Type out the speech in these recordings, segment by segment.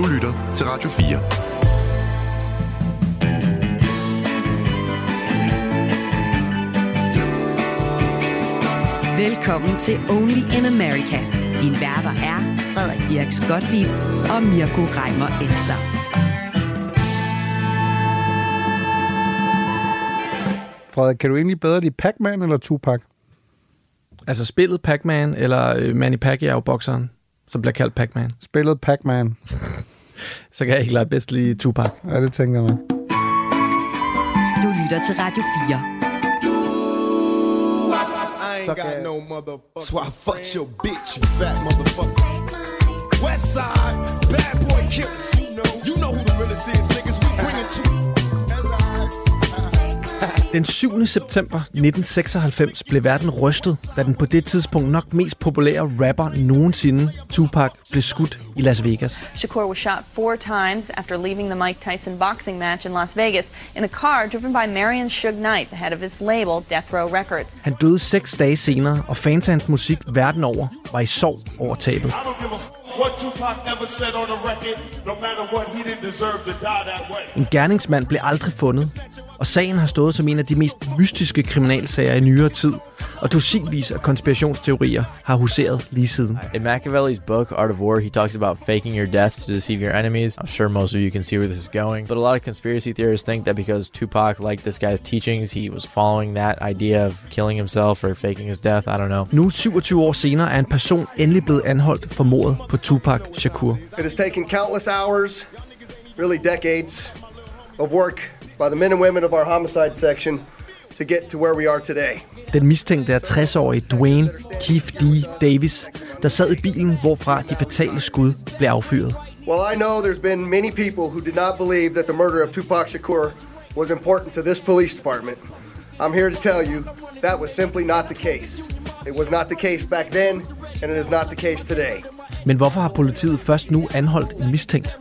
Du lytter til Radio 4. Velkommen til Only in America. Din værter er Frederik Dirks Gottlieb og Mirko Reimer Elster. Frederik, kan du egentlig bedre lide Pac-Man eller Tupac? Altså spillet Pac-Man, eller øh, Manny Pacquiao-bokseren, som bliver kaldt Pac-Man. Spillet Pac-Man. Så kan jeg ikke lade bedst lige Tupac. Ja, det tænker man. Du lytter til Radio 4. I ain't got no motherfucker. So I fucked your bitch, you fat motherfucker. West side, bad boy killers. You know, you know who the realest is, niggas. We bring it to Den 7. september 1996 blev verden rystet, da den på det tidspunkt nok mest populære rapper nogensinde, Tupac, blev skudt i Las Vegas. Shakur was shot four times after leaving the Mike Tyson boxing match in Las Vegas in a car driven by Marion Suge Knight, the head of his label Death Row Records. Han døde seks dage senere, og fans af hans musik verden over var i sorg over tabet. What Tupac ever said on the record, no matter what, he didn't deserve to die that way. En gerningsmand blev aldrig fundet, og sagen har stået som en af de mest mystiske kriminalsager i nyere tid, og dusinvis af konspirationsteorier har huseret lige siden. In Machiavelli's book, Art of War, he talks about faking your death to deceive your enemies. I'm sure most of you can see where this is going. But a lot of conspiracy theorists think that because Tupac liked this guy's teachings, he was following that idea of killing himself or faking his death. I don't know. Nu 27 år senere er en person endelig blevet anholdt for mordet på Tupac Shakur. It has taken countless hours, really decades, of work by the men and women of our homicide section to get to where we are today. Den mistænkte er 60-årige Dwayne Keith D. Davis, der sad i bilen, hvorfra de fatale skud blev affyret. Well, I know there's been many people who did not believe that the murder of Tupac Shakur was important to this police department. I'm here to tell you that was simply not the case. It was not the case back then, and it is not the case today. Men hvorfor har politiet først nu anholdt en mistænkt?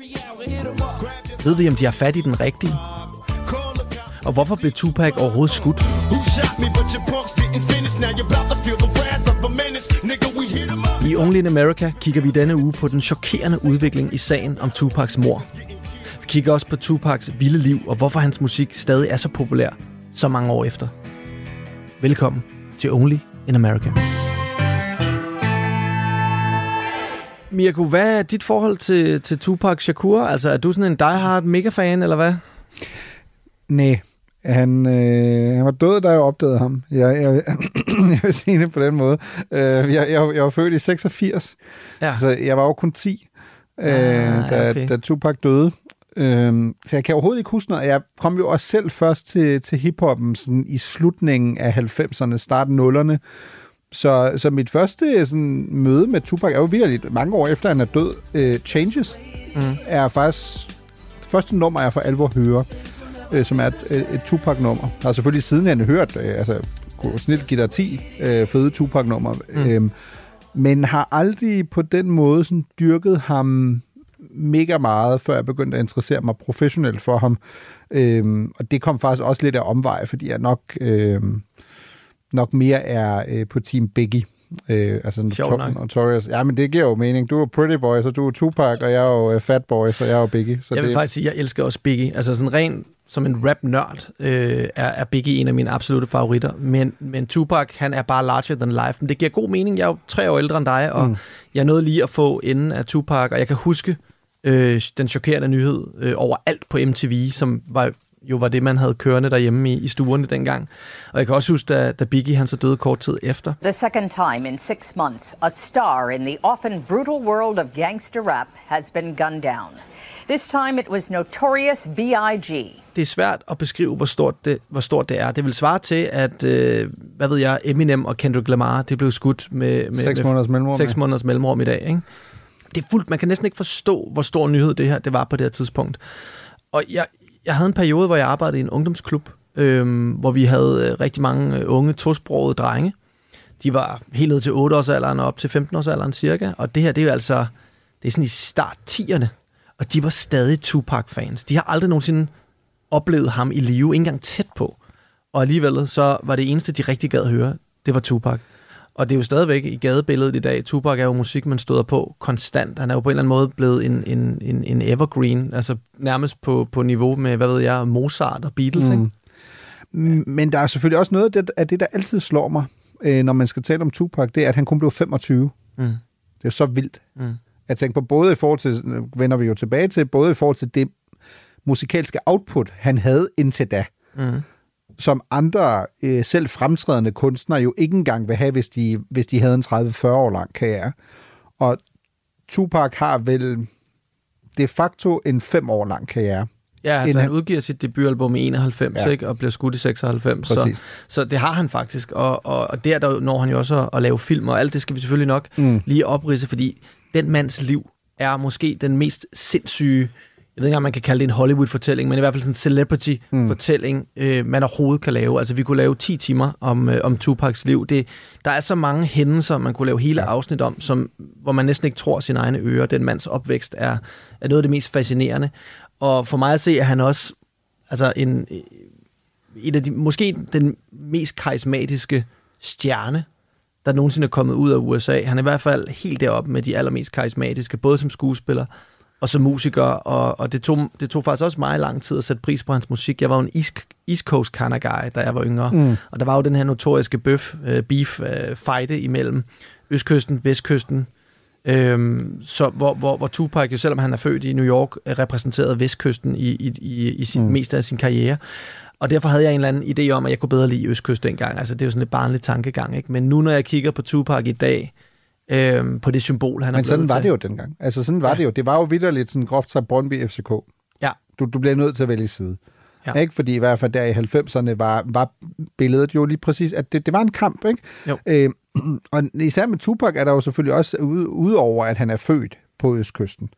Ved vi, om de har fat i den rigtige? Og hvorfor blev Tupac overhovedet skudt? I Only in America kigger vi denne uge på den chokerende udvikling i sagen om Tupacs mor. Vi kigger også på Tupacs vilde liv og hvorfor hans musik stadig er så populær så mange år efter. Velkommen til Only in America. Mirko, hvad er dit forhold til, til Tupac Shakur? Altså, er du sådan en diehard mega-fan, eller hvad? Nej, han, øh, han var død, da jeg opdagede ham. Jeg, jeg, jeg vil sige det på den måde. Øh, jeg, jeg, jeg var født i 86, ja. så jeg var jo kun 10, øh, ah, da, okay. da Tupac døde. Øh, så jeg kan overhovedet ikke huske noget. Jeg kom jo også selv først til, til hiphoppen sådan i slutningen af 90'erne, starten 0'erne. Så, så mit første sådan, møde med Tupac er jo virkelig mange år efter, han er død. Uh, Changes mm. er faktisk det første nummer, jeg for alvor hører, uh, som er et, et Tupac-nummer. Har selvfølgelig siden han hørt, uh, altså snilt Guitar 10 uh, fede Tupac-nummer, mm. uh, men har aldrig på den måde sådan, dyrket ham mega meget, før jeg begyndte at interessere mig professionelt for ham. Uh, og det kom faktisk også lidt af omvej, fordi jeg nok... Uh, nok mere er øh, på Team Biggie. Øh, altså Notorious. Ja, men det giver jo mening. Du er Pretty Boy, så du er Tupac, og jeg er jo uh, Fat Boy, så jeg er jo Biggie. Så jeg vil det... faktisk sige, at jeg elsker også Biggie. Altså sådan rent som en rap-nørd øh, er, er Biggie en af mine absolute favoritter. Men, men Tupac, han er bare larger than life. Men det giver god mening. Jeg er jo tre år ældre end dig, og mm. jeg nåede lige at få enden af Tupac, og jeg kan huske øh, den chokerende nyhed øh, over alt på MTV, som var jo var det, man havde kørende derhjemme i, i stuerne dengang. Og jeg kan også huske, da, da Biggie han så døde kort tid efter. The second time in six months, a star in the often brutal world of gangster rap has been gunned down. This time it was Notorious B.I.G. Det er svært at beskrive, hvor stort det, hvor stort det er. Det vil svare til, at, øh, hvad ved jeg, Eminem og Kendrick Lamar, det blev skudt med, med seks måneders mellemrum, seks måneders mellemrum i dag. Ikke? Det er fuldt, man kan næsten ikke forstå, hvor stor nyhed det her det var på det her tidspunkt. Og jeg, jeg havde en periode, hvor jeg arbejdede i en ungdomsklub, øhm, hvor vi havde øh, rigtig mange øh, unge tosprogede drenge. De var helt ned til 8-årsalderen og op til 15-årsalderen cirka. Og det her, det er jo altså, det er sådan i start 10'erne. Og de var stadig Tupac-fans. De har aldrig nogensinde oplevet ham i live, ikke engang tæt på. Og alligevel så var det eneste, de rigtig gad høre, det var Tupac. Og det er jo stadigvæk i gadebilledet i dag. Tupac er jo musik, man støder på konstant. Han er jo på en eller anden måde blevet en, en, en, en evergreen, altså nærmest på, på niveau med, hvad ved jeg, Mozart og Beatles, mm. ikke? Men der er selvfølgelig også noget af det, der altid slår mig, øh, når man skal tale om Tupac, det er, at han kun blev 25. Mm. Det er så vildt. Mm. Jeg tænker på både i forhold til, vender vi jo tilbage til, både i forhold til det musikalske output, han havde indtil da. Mm. Som andre øh, selv fremtrædende kunstnere jo ikke engang vil have, hvis de, hvis de havde en 30-40 år lang karriere. Og Tupac har vel de facto en 5 år lang karriere. Ja, altså han udgiver sit debutalbum i 91, ja. ikke, og bliver skudt i 96. Så, så det har han faktisk, og, og, og der, der når han jo også at, at lave film, og alt det skal vi selvfølgelig nok mm. lige oprise, fordi den mands liv er måske den mest sindssyge jeg ved ikke, om man kan kalde det en Hollywood-fortælling, men i hvert fald sådan en celebrity-fortælling, mm. øh, man overhovedet kan lave. Altså, vi kunne lave 10 timer om, øh, om Tupacs liv. Det, der er så mange hændelser, man kunne lave hele ja. afsnit om, som, hvor man næsten ikke tror sine egne ører. Den mands opvækst er, er noget af det mest fascinerende. Og for mig at se, at han også altså en, en af de, måske den mest karismatiske stjerne, der nogensinde er kommet ud af USA. Han er i hvert fald helt deroppe med de allermest karismatiske, både som skuespiller og som musiker, og, og det, tog, det tog faktisk også meget lang tid at sætte pris på hans musik. Jeg var jo en East, East Coast kind of guy, da jeg var yngre, mm. og der var jo den her notoriske bøf, uh, beef uh, fight imellem Østkysten, Vestkysten, Øhm, så hvor, hvor, hvor Tupac jo, selvom han er født i New York, repræsenterede Vestkysten i, i, i, i sin, mm. mest af sin karriere. Og derfor havde jeg en eller anden idé om, at jeg kunne bedre lide Østkyst dengang. Altså, det er jo sådan et barnligt tankegang, ikke? Men nu, når jeg kigger på Tupac i dag, øhm, på det symbol, han Men er sådan var til. det jo dengang. Altså, sådan var ja. det jo. Det var jo vidderligt sådan groft sig Brøndby FCK. Ja. Du, du bliver nødt til at vælge side. Ja. Ikke? Fordi i hvert fald der i 90'erne var, var billedet jo lige præcis, at det, det var en kamp. Ikke? Jo. Øh, og især med Tupac er der jo selvfølgelig også, udover at han er født på Østkysten,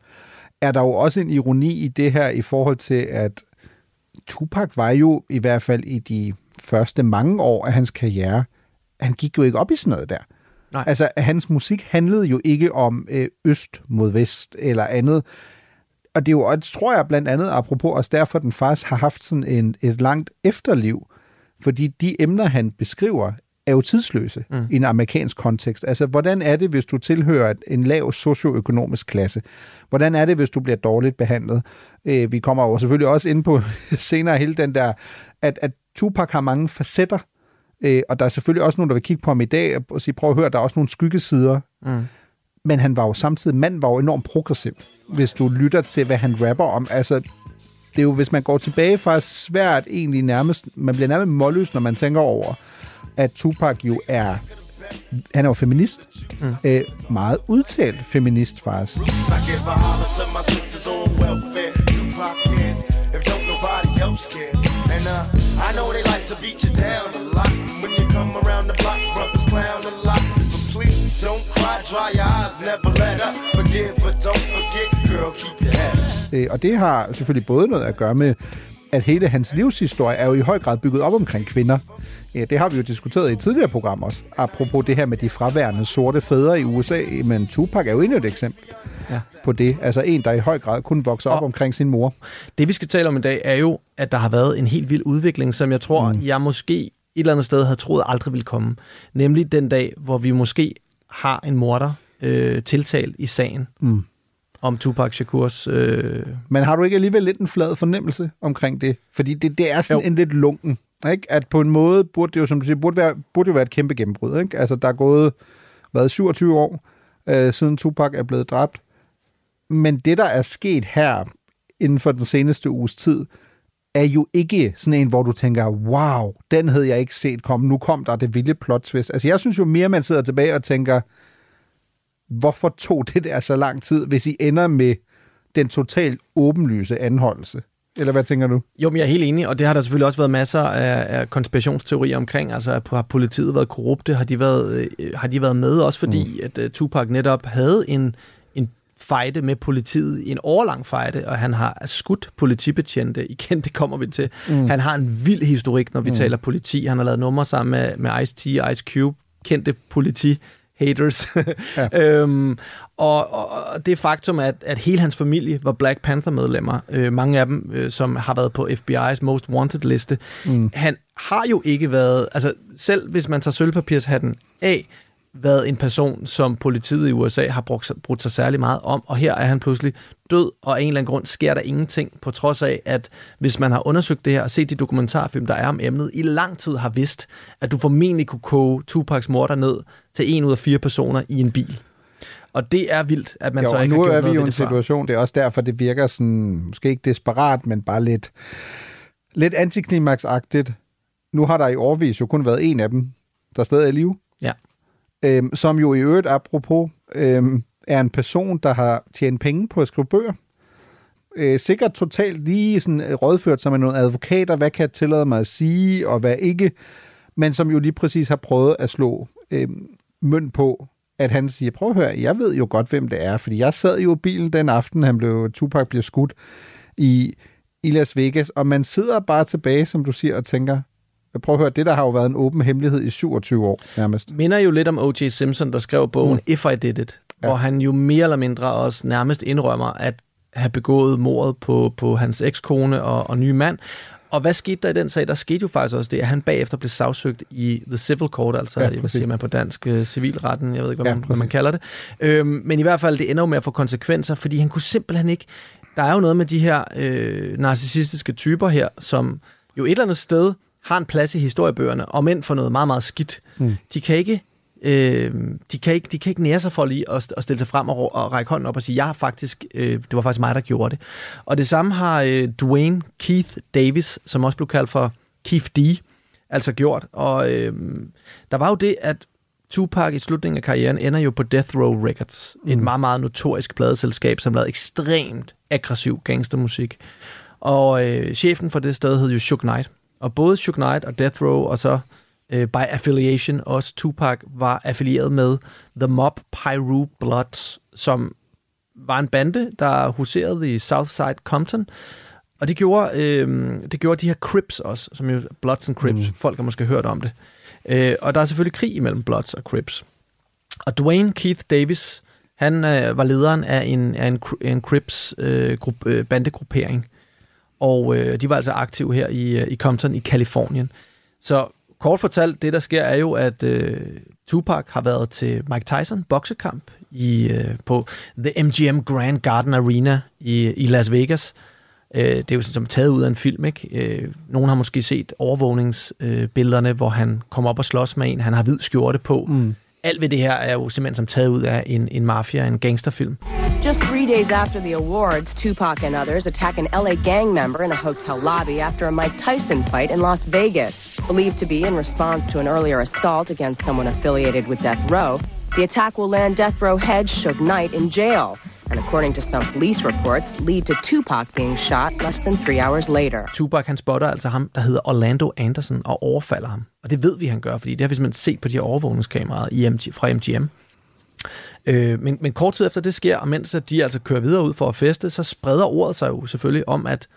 er der jo også en ironi i det her i forhold til, at Tupac var jo i hvert fald i de første mange år af hans karriere, han gik jo ikke op i sådan noget der. Nej. Altså, hans musik handlede jo ikke om øh, øst mod vest eller andet. Og det er jo også, tror jeg, blandt andet, apropos også derfor, den faktisk har haft sådan en, et langt efterliv. Fordi de emner, han beskriver, er jo tidsløse mm. i en amerikansk kontekst. Altså, hvordan er det, hvis du tilhører en lav socioøkonomisk klasse? Hvordan er det, hvis du bliver dårligt behandlet? Øh, vi kommer jo selvfølgelig også ind på senere hele den der, at, at Tupac har mange facetter, øh, og der er selvfølgelig også nogen, der vil kigge på ham i dag og sige, prøv at høre, der er også nogle skyggesider. Mm. Men han var jo samtidig, mand var jo enormt progressiv, hvis du lytter til, hvad han rapper om. Altså, det er jo, hvis man går tilbage, faktisk svært egentlig nærmest, man bliver nærmest målløs, når man tænker over, at Tupac jo er han er jo feminist. Mm. Øh, meget udtalt feminist, faktisk. Uh, i know they like to beat you down a lot. When you come around the block, brothers clown a lot. But please don't cry, dry your eyes, never let up. Forgive, but don't forget, girl, keep your head. Øh, og det har selvfølgelig både noget at gøre med, at hele hans livshistorie er jo i høj grad bygget op omkring kvinder. Det har vi jo diskuteret i tidligere program også. Apropos det her med de fraværende sorte fædre i USA, men Tupac er jo endnu et eksempel ja. på det. Altså en, der i høj grad kun vokser op og omkring sin mor. Det vi skal tale om i dag er jo, at der har været en helt vild udvikling, som jeg tror, mm. jeg måske et eller andet sted havde troet aldrig ville komme. Nemlig den dag, hvor vi måske har en morder øh, tiltalt i sagen. Mm om Tupac Shakurs... Øh... Men har du ikke alligevel lidt en flad fornemmelse omkring det? Fordi det, det er sådan jo. en lidt lunken, ikke? At på en måde burde det jo, som du siger, burde, være, burde jo være et kæmpe gennembrud, ikke? Altså, der er gået, hvad, 27 år, øh, siden Tupac er blevet dræbt. Men det, der er sket her inden for den seneste uges tid, er jo ikke sådan en, hvor du tænker, wow, den havde jeg ikke set komme. Nu kom der det vilde plot twist. Altså, jeg synes jo mere, man sidder tilbage og tænker, hvorfor tog det der så lang tid, hvis I ender med den totalt åbenlyse anholdelse? Eller hvad tænker du? Jo, men jeg er helt enig, og det har der selvfølgelig også været masser af, af konspirationsteorier omkring. Altså, har politiet været korrupte? Har de været, øh, har de været med også, fordi mm. at uh, Tupac netop havde en, en fejde med politiet, en årlang fejde, og han har skudt politibetjente. Igen, det kommer vi til. Mm. Han har en vild historik, når vi mm. taler politi. Han har lavet numre sammen med, med Ice-T og Ice Cube, kendte politi haters. ja. øhm, og, og det faktum, at, at hele hans familie var Black Panther-medlemmer, øh, mange af dem, øh, som har været på FBI's Most Wanted-liste, mm. han har jo ikke været, altså selv hvis man tager sølvpapirshatten af, været en person, som politiet i USA har brugt, brugt sig særlig meget om, og her er han pludselig død, og af en eller anden grund sker der ingenting, på trods af, at hvis man har undersøgt det her og set de dokumentarfilm, der er om emnet, i lang tid har vidst, at du formentlig kunne koge Tupacs morder ned til en ud af fire personer i en bil. Og det er vildt, at man jo, så ikke nu har gjort er vi jo i en situation, det er også derfor, det virker sådan, måske ikke desperat, men bare lidt, lidt antiklimaksagtigt. Nu har der i årvis jo kun været en af dem, der stadig er i live. Ja. Øhm, som jo i øvrigt, apropos, øhm, er en person, der har tjent penge på at skrive bøger. Øh, sikkert totalt lige sådan øh, rådført sig med nogle advokater, hvad kan jeg tillade mig at sige, og hvad ikke, men som jo lige præcis har prøvet at slå øh, mønt på, at han siger, prøv at høre, jeg ved jo godt, hvem det er, fordi jeg sad jo i bilen den aften, han blev, Tupac bliver skudt i, i Las Vegas, og man sidder bare tilbage, som du siger, og tænker, prøv at høre, det der har jo været en åben hemmelighed i 27 år nærmest. minder jo lidt om O.J. Simpson, der skrev bogen mm. If I Did It, ja. hvor han jo mere eller mindre også nærmest indrømmer at have begået mordet på, på hans ekskone og, og nye mand. Og hvad skete der i den sag? Der skete jo faktisk også det, at han bagefter blev sagsøgt i The Civil Court, altså Ja, hvad siger man på dansk, øh, civilretten, jeg ved ikke, hvad, Ja, man, hvad man kalder det. Øhm, men i hvert fald, det ender jo med at få konsekvenser, fordi han kunne simpelthen ikke... Der er jo noget med de her øh, narcissistiske typer her, som jo et eller andet sted har en plads i historiebøgerne, og mænd for noget meget, meget skidt. Mm. De kan ikke Øh, de, kan ikke, de kan ikke nære sig for lige at, at stille sig frem og, og række hånden op og sige, jeg har faktisk, øh, det var faktisk mig, der gjorde det. Og det samme har øh, Dwayne Keith Davis, som også blev kaldt for Keith D, altså gjort. Og øh, der var jo det, at Tupac i slutningen af karrieren ender jo på Death Row Records, mm. et meget, meget notorisk pladeselskab, som lavede ekstremt aggressiv gangstermusik. Og øh, chefen for det sted hed jo Suge Knight. Og både Suge Knight og Death Row, og så øh, by affiliation også Tupac, var affilieret med The Mob Pyru Bloods, som var en bande, der huserede i Southside Compton. Og det gjorde, øh, det gjorde de her Crips også, som jo Bloods and Crips. Mm. Folk har måske hørt om det. Øh, og der er selvfølgelig krig imellem Bloods og Crips. Og Dwayne Keith Davis, han øh, var lederen af en, af en, en Crips øh, grup, øh, bandegruppering. Og øh, de var altså aktive her i, øh, i Compton i Kalifornien. Så kort fortalt, det der sker er jo, at øh, Tupac har været til Mike Tyson boksekamp i, øh, på The MGM Grand Garden Arena i, i Las Vegas. Øh, det er jo sådan som taget ud af en film, ikke? Øh, nogen har måske set overvågningsbillederne, øh, hvor han kommer op og slås med en. Han har hvid skjorte på. Mm. Alt ved det her er jo simpelthen som taget ud af en, en mafia, en gangsterfilm. Just three days after the awards, Tupac and others attack an LA gang member in a hotel lobby after a Mike Tyson fight in Las Vegas. Believed to be in response to an earlier assault against someone affiliated with Death Row, the attack will land Death Row head Suge Knight in jail, and according to some police reports, lead to Tupac being shot less than three hours later. Tupac, han spotter altså ham, der hedder Orlando Anderson, og overfalder ham. Og det ved vi, han gør, fordi det har vi simpelthen set på de her overvågningskameraer i MG, fra MGM. Øh, men, men kort tid efter det sker, og mens at de altså kører videre ud for at feste, så spreder ordet sig jo selvfølgelig om, at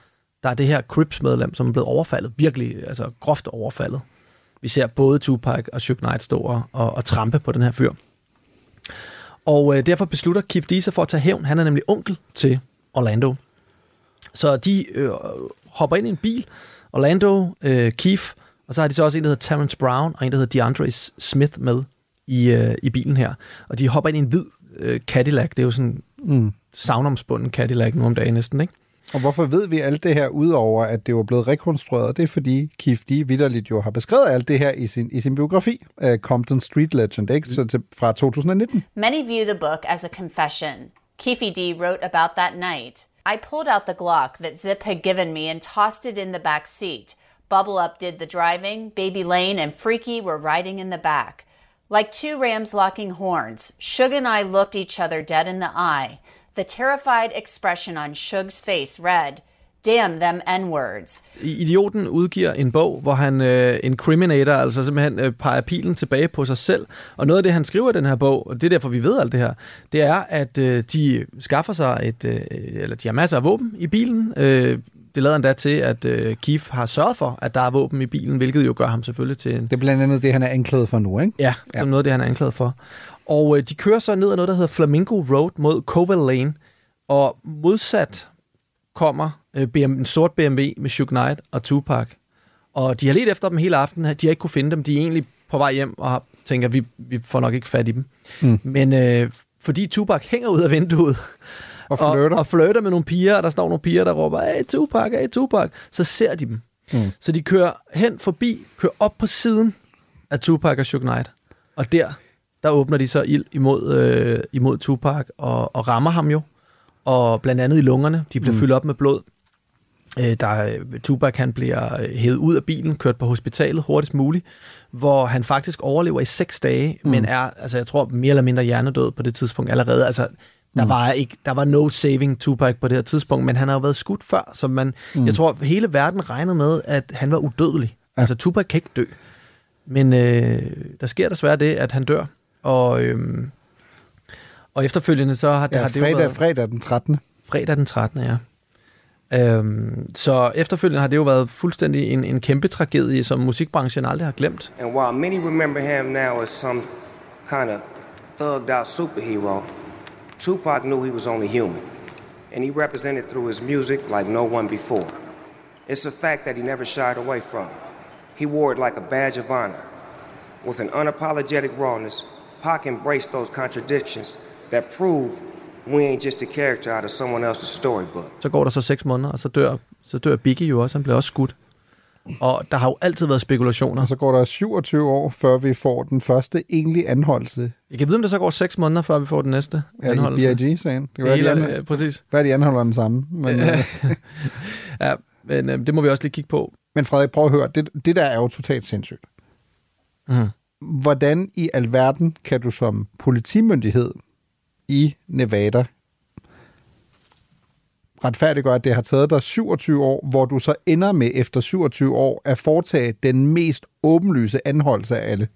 der er det her Crips-medlem, som er blevet overfaldet, virkelig altså groft overfaldet. Vi ser både Tupac og Suge Knight stå og, og, og trampe på den her fyr. Og øh, derfor beslutter Keith D sig for at tage hævn. Han er nemlig onkel til Orlando. Så de øh, hopper ind i en bil, Orlando, øh, Keith, og så har de så også en, der hedder Terrence Brown, og en, der hedder DeAndre Smith med i, øh, i bilen her. Og de hopper ind i en hvid øh, Cadillac. Det er jo sådan Mm. savnomspunden Cadillac nu om dagen næsten, ikke? Og hvorfor ved vi alt det her, udover at det var blevet rekonstrueret? Det er fordi Keith D. vidderligt jo har beskrevet alt det her i sin, i sin biografi, uh, Compton Street Legend, ikke? Så til, fra 2019. Many view the book as a confession. Keefe D wrote about that night. I pulled out the Glock that Zip had given me and tossed it in the back seat. Bubble Up did the driving, Baby Lane and Freaky were riding in the back. Like two rams locking horns, Suge and I looked each other dead in the eye. The terrified expression on Suge's face read, Damn them N-words. Idioten udgiver en bog, hvor han øh, incriminator, altså simpelthen øh, peger pilen tilbage på sig selv. Og noget af det, han skriver i den her bog, og det er derfor, vi ved alt det her, det er, at øh, de skaffer sig et, øh, eller de har masser af våben i bilen. Øh, det lader endda til, at øh, Keith har sørget for, at der er våben i bilen, hvilket jo gør ham selvfølgelig til en... Det er blandt andet det, han er anklaget for nu, ikke? Ja, som ja. noget af det, han er anklaget for. Og øh, de kører så ned ad noget, der hedder Flamingo Road mod Covell Lane. Og modsat kommer øh, BM, en sort BMW med Suge Knight og Tupac. Og de har let efter dem hele aftenen. De har ikke kunne finde dem. De er egentlig på vej hjem og tænker, vi, vi får nok ikke fat i dem. Mm. Men øh, fordi Tupac hænger ud af vinduet, og flirter. Og, og flirter med nogle piger, og der står nogle piger, der råber, hey Tupac, hey Tupac, så ser de dem. Mm. Så de kører hen forbi, kører op på siden af Tupac og Suge Knight. Og der, der åbner de så ild imod, øh, imod Tupac og, og rammer ham jo. Og blandt andet i lungerne, de bliver mm. fyldt op med blod. Øh, der, Tupac han bliver øh, hævet ud af bilen, kørt på hospitalet hurtigst muligt, hvor han faktisk overlever i seks dage, mm. men er, altså jeg tror, mere eller mindre hjernedød på det tidspunkt allerede. Altså, der, mm. var ikke, der var no saving Tupac på det her tidspunkt, men han har jo været skudt før, så man, mm. jeg tror, hele verden regnede med, at han var udødelig. Ja. Altså, Tupac kan ikke dø. Men øh, der sker desværre det, at han dør, og, øh, og efterfølgende så har, ja, har det fredag, jo været... fredag den 13. Fredag den 13. ja. Øhm, så efterfølgende har det jo været fuldstændig en, en kæmpe tragedie, som musikbranchen aldrig har glemt. And while many remember him now as some kind of thugged out superhero, Tupac knew he was only human. And he represented through his music like no one before. It's a fact that he never shied away from. He wore it like a badge of honor. With an unapologetic rawness, Pac embraced those contradictions that prove we ain't just a character out of someone else's storybook. Så går der så seks måneder, og så dør, så dør Biggie jo også. Han bliver også skudt. Og der har jo altid været spekulationer. Og så går der 27 år, før vi får den første egentlige anholdelse. Jeg kan vide, om det så går 6 måneder, før vi får den næste ja, anholdelse. Ja, i BIG-sagen. Det kan være, Hele, de, præcis. Hvad er de anholder den samme? Men, ja, men øh, det må vi også lige kigge på. Men Frederik, prøv at høre. Det, det der er jo totalt sindssygt. Mm. Hvordan i alverden kan du som politimyndighed i Nevada retfærdiggøre, at det har taget dig 27 år, hvor du så ender med efter 27 år at foretage den mest åbenlyse anholdelse af alle.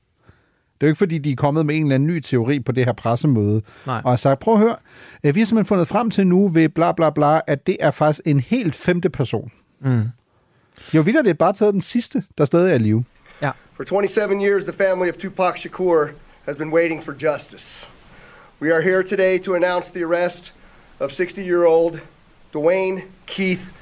Det er jo ikke, fordi de er kommet med en eller anden ny teori på det her pressemøde, Nej. og har sagt, prøv at høre, øh, vi har simpelthen fundet frem til nu ved bla bla bla, at det er faktisk en helt femte person. Mm. De har jo vildt bare taget den sidste, der stadig er i live. Ja. For 27 years, the family of Tupac Shakur has been waiting for justice. We are here today to announce the arrest of 60-year-old Dwayne Keith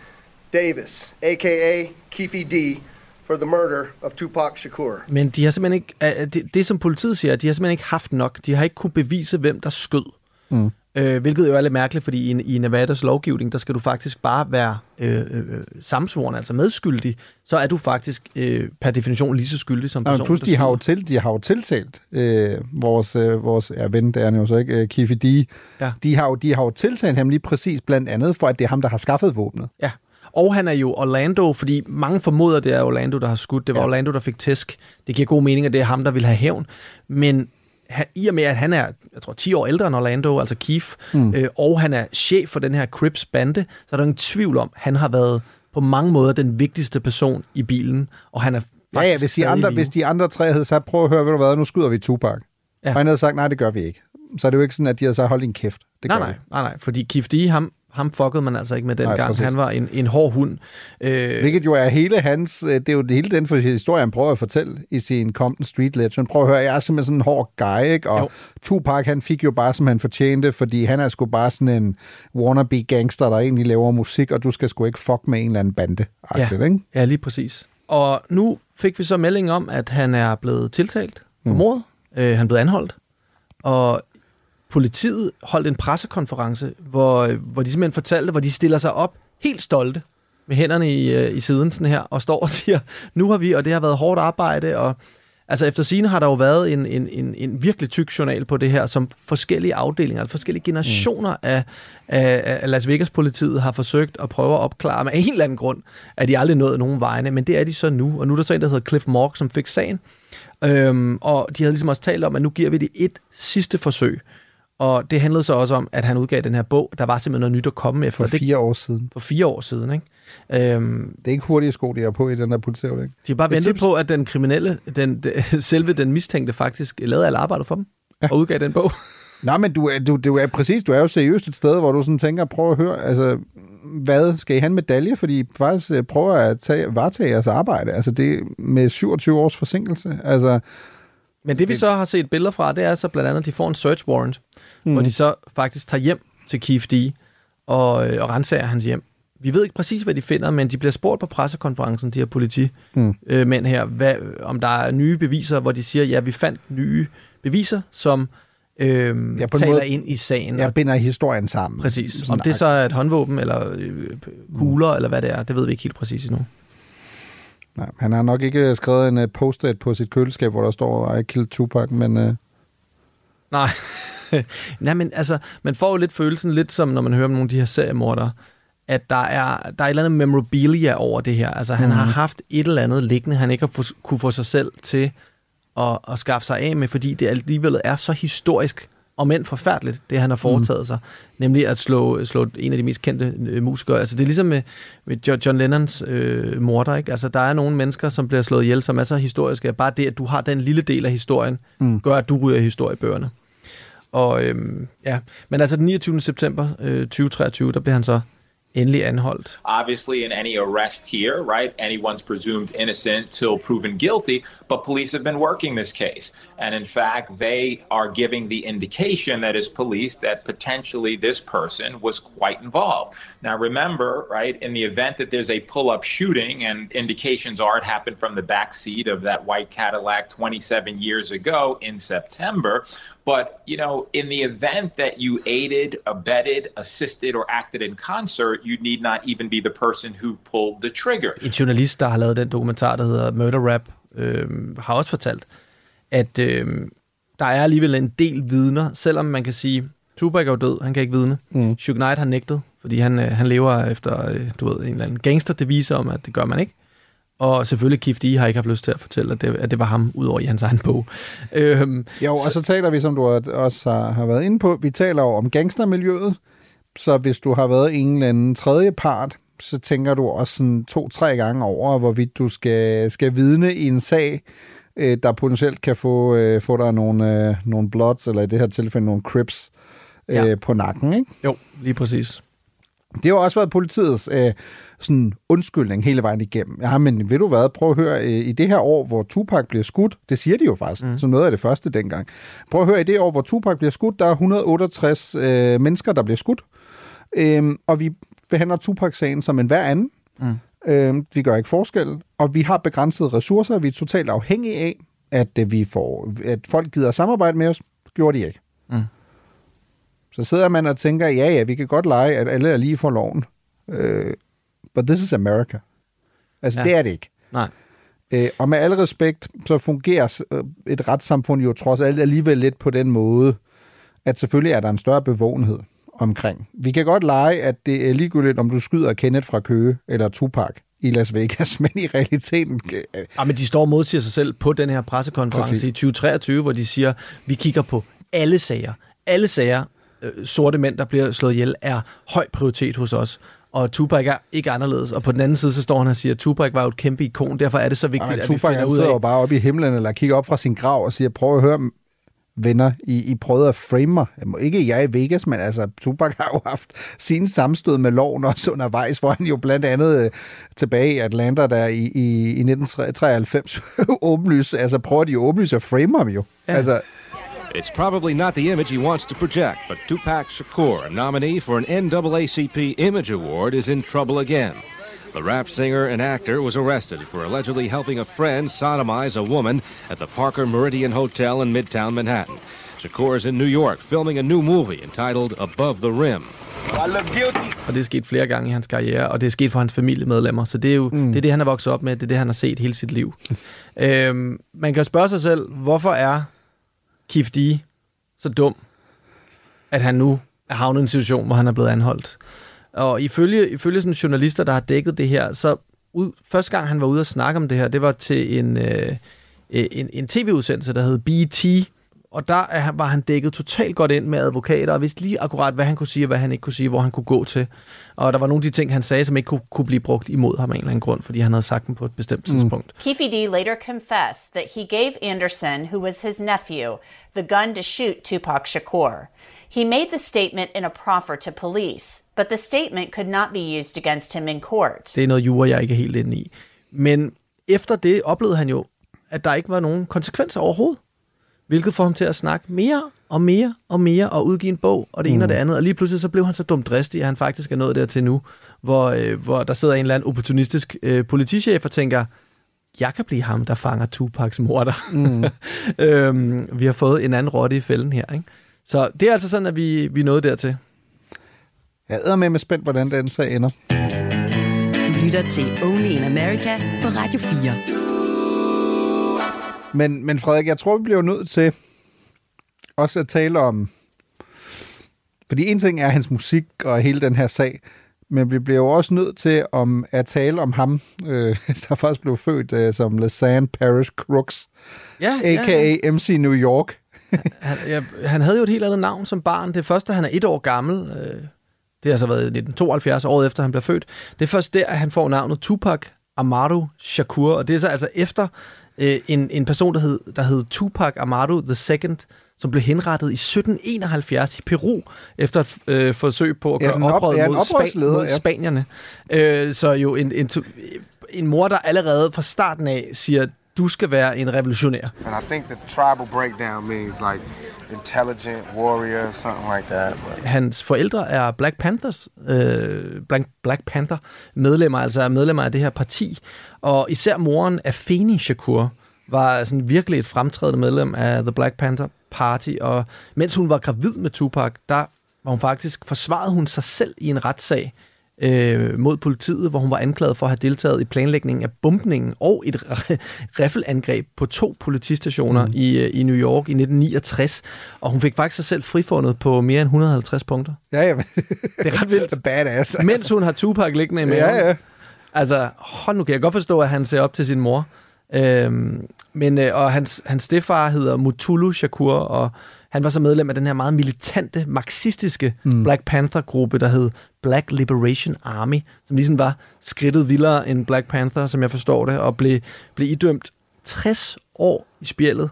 Davis, aka Keefe D, for the murder of Tupac Shakur. Men de har simpelthen ikke, uh, det, det som politiet siger, de har simpelthen ikke haft nok. De har ikke kunne bevise, hvem der skød. Mm. Øh, hvilket jo er lidt mærkeligt, fordi i, i Nevadas lovgivning, der skal du faktisk bare være øh, øh, samsvoren, altså medskyldig. Så er du faktisk øh, per definition lige så skyldig som personen, ja, plus, de har, jo til, de har jo tiltalt øh, vores, øh, vores ja, ven, det er jo så ikke, øh, Kifi D. Ja. De, har jo, de har jo tiltalt ham lige præcis blandt andet, for at det er ham, der har skaffet våbnet. Ja, og han er jo Orlando, fordi mange formoder, det er Orlando, der har skudt. Det var ja. Orlando, der fik tæsk. Det giver god mening, at det er ham, der vil have hævn. Men han, i og med, at han er, jeg tror, 10 år ældre end Orlando, altså Keith, mm. øh, og han er chef for den her Crips bande, så er der ingen tvivl om, at han har været på mange måder den vigtigste person i bilen, og han er Ja, ja hvis, de andre, hvis de andre tre havde sagt, prøv at høre, ved du hvad, nu skyder vi Tupac. Ja. Og han havde sagt, nej, det gør vi ikke. Så er det jo ikke sådan, at de havde sagt, hold din kæft. Det nej, nej, nej, nej, fordi Keith D, ham, ham fuckede man altså ikke med den gang. Han var en, en hård hund. Øh... Hvilket jo er hele hans, det er jo det hele den historie, han prøver at fortælle i sin Compton Street Legend. Prøv at høre, jeg er simpelthen sådan en hård guy, ikke? Og jo. Tupac, han fik jo bare, som han fortjente, fordi han er sgu bare sådan en wannabe gangster, der egentlig laver musik, og du skal sgu ikke fuck med en eller anden bande. Ja. Ikke? ja, lige præcis. Og nu fik vi så melding om, at han er blevet tiltalt for mm. mord. Øh, han er blevet anholdt. Og politiet holdt en pressekonference, hvor, hvor de simpelthen fortalte, hvor de stiller sig op helt stolte med hænderne i, øh, i siden sådan her, og står og siger, nu har vi, og det har været hårdt arbejde, og altså efter sine har der jo været en, en, en, en virkelig tyk journal på det her, som forskellige afdelinger, forskellige generationer mm. af, af, af Las Vegas-politiet har forsøgt at prøve at opklare, med en eller anden grund, at de aldrig nået nogen vegne, men det er de så nu, og nu er der så en, der hedder Cliff Mork, som fik sagen, øhm, og de havde ligesom også talt om, at nu giver vi det et sidste forsøg, og det handlede så også om, at han udgav den her bog. Der var simpelthen noget nyt at komme efter. For fire år siden. For fire år siden, ikke? Øhm, det er ikke hurtige sko, de er på i den der politiet, ikke? De har bare ventet på, at den kriminelle, den, den, selve den mistænkte faktisk lavede alle arbejdet for dem, ja. og udgav den bog. Nej, men du, du, du er præcis, du er jo seriøst et sted, hvor du sådan tænker, prøv at høre, altså, hvad, skal I have en medalje? Fordi I faktisk øh, prøver at tage, varetage jeres arbejde. Altså, det med 27 års forsinkelse. Altså, men det vi så har set billeder fra, det er så blandt andet, at de får en search warrant, mm. hvor de så faktisk tager hjem til Keith D. og, øh, og renser hans hjem. vi ved ikke præcis, hvad de finder, men de bliver spurgt på pressekonferencen, de her politimænd mm. øh, mænd her, hvad, om der er nye beviser, hvor de siger, ja, vi fandt nye beviser, som øh, ja, taler måde, ind i sagen. Jeg binder historien sammen. Præcis. Sådan om det så er et håndvåben, eller øh, kugler, mm. eller hvad det er, det ved vi ikke helt præcis endnu. Nej, han har nok ikke skrevet en uh, post-it på sit køleskab, hvor der står, I killed Tupac, men... Uh... Nej. Nej, men altså, man får jo lidt følelsen, lidt som når man hører om nogle af de her seriemordere, at der er, der er et eller andet memorabilia over det her. Altså, han mm. har haft et eller andet liggende, han ikke har få, kunne få sig selv til at, at skaffe sig af med, fordi det alligevel er så historisk og men forfærdeligt, det han har foretaget mm. sig, nemlig at slå, slå en af de mest kendte øh, musikere. Altså det er ligesom med, med John Lennons øh, morder, ikke? Altså der er nogle mennesker, som bliver slået ihjel, som er så historiske, bare det, at du har den lille del af historien, mm. gør, at du ryger historiebøgerne. Og øhm, ja, men altså den 29. september øh, 2023, der bliver han så endelig anholdt. Obviously, in any arrest here, right, anyone's presumed innocent till proven guilty, but police have been working this case. And in fact, they are giving the indication that is police that potentially this person was quite involved. Now, remember, right, in the event that there's a pull up shooting, and indications are it happened from the back seat of that white Cadillac 27 years ago in September, but, you know, in the event that you aided, abetted, assisted, or acted in concert, you need not even be the person who pulled the trigger. En journalist, der har lavet den dokumentar, der hedder Murder Rap, øh, har også fortalt, at øh, der er alligevel en del vidner, selvom man kan sige, Tupac er jo død, han kan ikke vidne. Mm. Suge Knight har nægtet, fordi han, øh, han lever efter øh, du ved, en eller anden gangster om, at det gør man ikke. Og selvfølgelig Kif D har ikke haft lyst til at fortælle, at det, at det var ham, udover i hans egen bog. Øhm, jo, og så taler vi, som du også har, har været inde på, vi taler jo om gangstermiljøet, så hvis du har været en eller anden tredje part, så tænker du også sådan to-tre gange over, hvorvidt du skal, skal vidne i en sag, øh, der potentielt kan få, øh, få dig nogle, øh, nogle bloods, eller i det her tilfælde nogle crips øh, ja. på nakken, ikke? Jo, lige præcis. Det har også været politiets øh, sådan undskyldning hele vejen igennem. Ja, men ved du hvad, prøv at høre, øh, i det her år, hvor Tupac bliver skudt, det siger de jo faktisk, mm. så noget af det første dengang. Prøv at høre, i det år, hvor Tupac bliver skudt, der er 168 øh, mennesker, der bliver skudt, øh, og vi behandler Tupac-sagen som en hver anden. Mm. Øh, vi gør ikke forskel, og vi har begrænsede ressourcer, vi er totalt afhængige af, at, øh, vi får, at folk gider samarbejde med os. Gjorde de ikke. Mm. Så sidder man og tænker, ja, ja, vi kan godt lege, at alle er lige for loven. Øh, but this is America. Altså, ja. det er det ikke. Nej. Øh, og med al respekt, så fungerer øh, et retssamfund jo trods alt alligevel lidt på den måde, at selvfølgelig er der en større bevågenhed omkring. Vi kan godt lege, at det er ligegyldigt, om du skyder Kenneth fra Køge eller Tupac i Las Vegas, men i realiteten... Øh, ja, men de står og modsiger sig selv på den her pressekonference Præcis. i 2023, hvor de siger, vi kigger på alle sager. Alle sager, øh, sorte mænd, der bliver slået ihjel, er høj prioritet hos os og Tupac er ikke anderledes. Og på den anden side, så står han og siger, at Tupac var jo et kæmpe ikon, derfor er det så vigtigt, ja, at vi finder ud af... sidder jo bare oppe i himlen, eller kigger op fra sin grav og siger, prøv at høre, venner, I, I prøvede at frame mig. Ikke jeg i Vegas, men altså, Tupac har jo haft sin sammenstød med loven også undervejs, hvor han jo blandt andet øh, tilbage i Atlanta der i, i, i 1993 åbenlyst, altså prøver de jo åbenlyst at frame ham jo. Ja. Altså, It's probably not the image he wants to project, but Tupac Shakur, a nominee for an NAACP Image Award, is in trouble again. The rap singer and actor was arrested for allegedly helping a friend sodomize a woman at the Parker Meridian Hotel in Midtown Manhattan. Shakur is in New York filming a new movie entitled Above the Rim. Og det er sket flere gange i hans karriere, og det er sket for hans familiemedlemmer, så det er jo mm. det, er det, han er vokset op med, det er det, han har set hele sit liv. øhm, man kan spørge sig selv, hvorfor er Kif D så dum, at han nu er havnet i en situation, hvor han er blevet anholdt. Og ifølge, ifølge sådan journalister, der har dækket det her, så ud, første gang han var ude og snakke om det her, det var til en, øh, en, en tv-udsendelse, der hed BT, og der er, var han dækket totalt godt ind med advokater, og vidste lige akkurat, hvad han kunne sige, og hvad han ikke kunne sige, hvor han kunne gå til. Og der var nogle af de ting, han sagde, som ikke kunne, kunne blive brugt imod ham af en eller anden grund, fordi han havde sagt dem på et bestemt mm. tidspunkt. Keefe D later confessed that he gave Anderson, who was his nephew, the gun to shoot Tupac Shakur. He made the statement in a proffer to police, but the statement could not be used against him in court. Det er noget jura, jeg ikke er helt inde i. Men efter det oplevede han jo, at der ikke var nogen konsekvenser overhovedet. hvilket får ham til at snakke mere og mere og mere og udgive en bog og det ene og det andet. Og lige pludselig så blev han så dumt dristig, at han faktisk er nået dertil nu, hvor, øh, hvor der sidder en eller anden opportunistisk øh, politichef og tænker, jeg kan blive ham, der fanger Tupacs morder. Mm. øhm, vi har fået en anden rotte i fælden her. Ikke? Så det er altså sådan, at vi, vi er nået dertil. Jeg er med med spændt, hvordan den så ender. Du lytter til Only in America på Radio 4. Men, men Frederik, jeg tror, vi bliver nødt til også at tale om... Fordi en ting er hans musik og hele den her sag, men vi bliver jo også nødt til om at tale om ham, øh, der faktisk blev født øh, som Lasan Parish Crooks, ja, a.k.a. Ja, ja. MC New York. han, ja, han havde jo et helt andet navn som barn. Det første, han er et år gammel. Øh, det har altså været 1972, året efter han blev født. Det er først der, at han får navnet Tupac Amaru Shakur, og det er så altså efter øh, en, en person, der hed, der hed Tupac Amaru II, som blev henrettet i 1771 i Peru, efter et øh, forsøg på at gøre ja, oprør ja, mod, Spa- mod ja. spanierne. Øh, så jo en, en, en mor, der allerede fra starten af siger, du skal være en revolutionær. And I think the tribal breakdown means like intelligent warrior, something like that. But... Hans forældre er Black Panthers, øh, Black, Black Panther medlemmer, altså er medlemmer af det her parti, og især moren Afeni Shakur var sådan virkelig et fremtrædende medlem af The Black Panther Party, og mens hun var gravid med Tupac, der var hun faktisk, forsvarede hun sig selv i en retssag øh, mod politiet, hvor hun var anklaget for at have deltaget i planlægningen af bumpningen og et riffelangreb på to politistationer mm. i, øh, i New York i 1969. Og hun fik faktisk sig selv frifundet på mere end 150 punkter. Ja, ja. det er ret vildt. Badass. Mens hun har Tupac liggende i maven. Ja, ja. Altså, hold nu kan jeg godt forstå, at han ser op til sin mor. Øhm, men, øh, og hans, hans stefar hedder Mutulu Shakur, og han var så medlem af den her meget militante, marxistiske mm. Black Panther-gruppe, der hed Black Liberation Army, som ligesom var skridtet vildere end Black Panther, som jeg forstår det, og blev, blev idømt 60 år i spjældet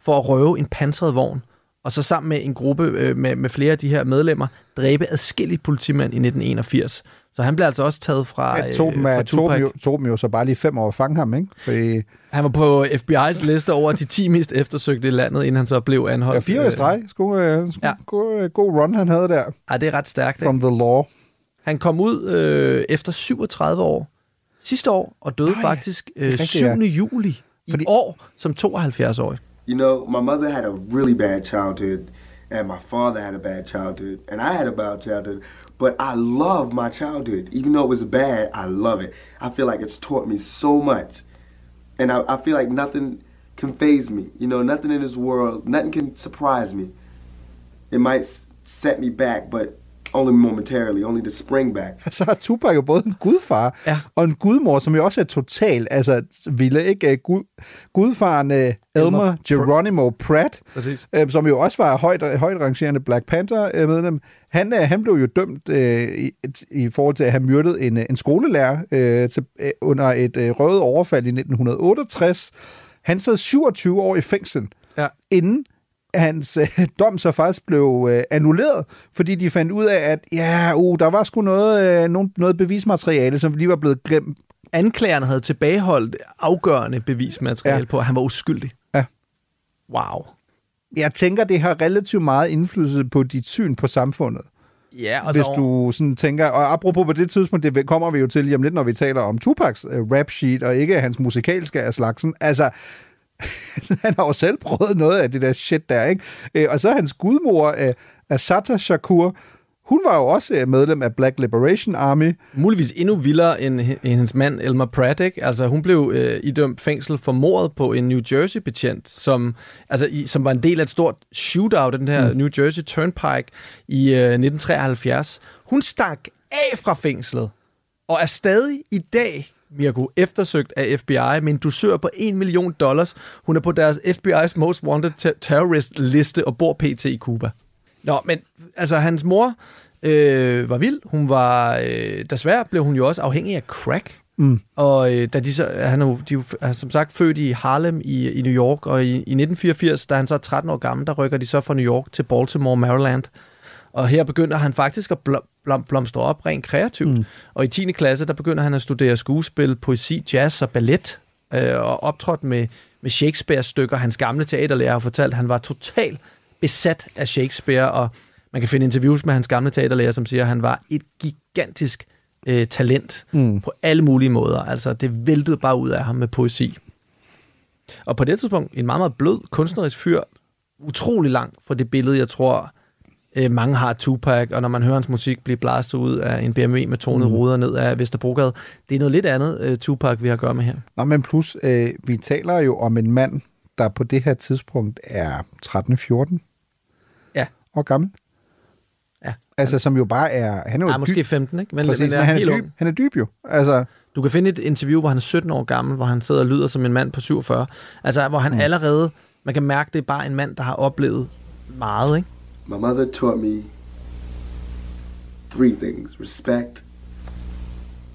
for at røve en pansret vogn, og så sammen med en gruppe øh, med, med flere af de her medlemmer, dræbe adskillige politimænd i 1981. Så han blev altså også taget fra, ja, tog, dem, øh, fra tog, dem jo, tog dem jo så bare lige fem år at fange ham, ikke? Fordi... Han var på FBI's liste over de 10 mest eftersøgte i landet, inden han så blev anholdt. Ja, fire år i streg. God, øh, ja. god, god run, han havde der. Ja, det er ret stærkt. From ikke? the law. Han kom ud øh, efter 37 år sidste år, og døde Ej, faktisk øh, 7. Ja. juli i Fordi... år som 72-årig. You know, my mother had a really bad childhood, and my father had a bad childhood, and I had a bad childhood. But I love my childhood. Even though it was bad, I love it. I feel like it's taught me so much. And I, I feel like nothing can phase me. You know, nothing in this world, nothing can surprise me. It might set me back, but only momentarily, only to spring back. Så har Tupac jo både en gudfar ja. og en gudmor, som jo også er total, altså ville ikke gud, gudfaren uh, Elmer Geronimo Pratt, Præcis. Uh, som jo også var højt, højt rangerende Black Panther uh, medlem. Han, han blev jo dømt uh, i, i forhold til at have myrdet en, en skolelærer uh, til, uh, under et uh, røvet overfald i 1968. Han sad 27 år i fængsel, ja. inden hans øh, dom så faktisk blev øh, annulleret, fordi de fandt ud af, at ja, uh, der var sgu noget, øh, noget, noget bevismateriale, som lige var blevet glemt. Anklagerne havde tilbageholdt afgørende bevismateriale ja. på, at han var uskyldig. Ja. Wow. Jeg tænker, det har relativt meget indflydelse på dit syn på samfundet. Ja, og Hvis du sådan tænker, og apropos på det tidspunkt, det kommer vi jo til lige om lidt, når vi taler om Tupacs uh, rap sheet, og ikke hans musikalske af slagsen. Altså, han har jo selv prøvet noget af det der shit der, ikke? Øh, og så hans gudmor, øh, Asata Shakur, hun var jo også øh, medlem af Black Liberation Army. Muligvis endnu vildere end, end hendes mand Elmer Pratt, ikke? Altså, hun blev øh, idømt fængsel for mordet på en New Jersey-betjent, som, altså, i, som var en del af et stort shootout af den her mm. New Jersey Turnpike i øh, 1973. Hun stak af fra fængslet, og er stadig i dag Mirko, eftersøgt af FBI med en dusør på 1 million dollars. Hun er på deres FBI's Most Wanted Terrorist liste og bor pt. i Cuba. Nå, men altså hans mor øh, var vild. Hun var, øh, desværre blev hun jo også afhængig af crack. Mm. Og øh, da de så, han er, de er som sagt født i Harlem i, i New York, og i, i 1984, da han så er 13 år gammel, der rykker de så fra New York til Baltimore, Maryland. Og her begynder han faktisk at blom, blomstre op rent kreativt. Mm. Og i 10. klasse, der begynder han at studere skuespil, poesi, jazz og ballet, øh, og optrådt med, med med Shakespeare-stykker. Hans gamle teaterlærer har fortalt, at han var totalt besat af Shakespeare, og man kan finde interviews med hans gamle teaterlærer, som siger, at han var et gigantisk øh, talent mm. på alle mulige måder. Altså, det væltede bare ud af ham med poesi. Og på det tidspunkt, en meget, meget blød kunstnerisk fyr, utrolig langt fra det billede, jeg tror, øh, mange har Tupac, og når man hører hans musik blive blastet ud af en BMW med tonet mm. ruder ned af Vesterbrogade, det er noget lidt andet øh, Tupac, vi har at gøre med her. Nå, men plus, øh, vi taler jo om en mand, der på det her tidspunkt er 13-14 ja. år gammel. Ja. Altså, som jo bare er... Han er jo ja, måske dyb, 15, ikke? Men, præcis, men, er han, er dyb, han er dyb jo. Altså, du kan finde et interview, hvor han er 17 år gammel, hvor han sidder og lyder som en mand på 47. Altså, hvor han mm. allerede... Man kan mærke, det er bare en mand, der har oplevet meget, ikke? My mother taught me three things. Respect,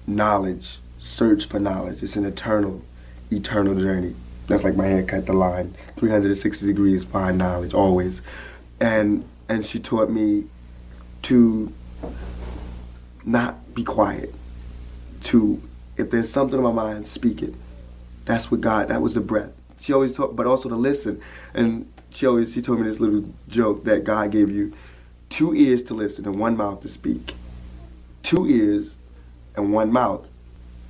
knowledge, search for knowledge. It's an eternal, eternal journey. That's like my haircut, the line. 360 degrees, find knowledge, always. And and she taught me to not be quiet. To if there's something in my mind, speak it. That's what God. That was the breath. She always taught, but also to listen. And she always she told me this little joke that God gave you two ears to listen and one mouth to speak. Two ears and one mouth.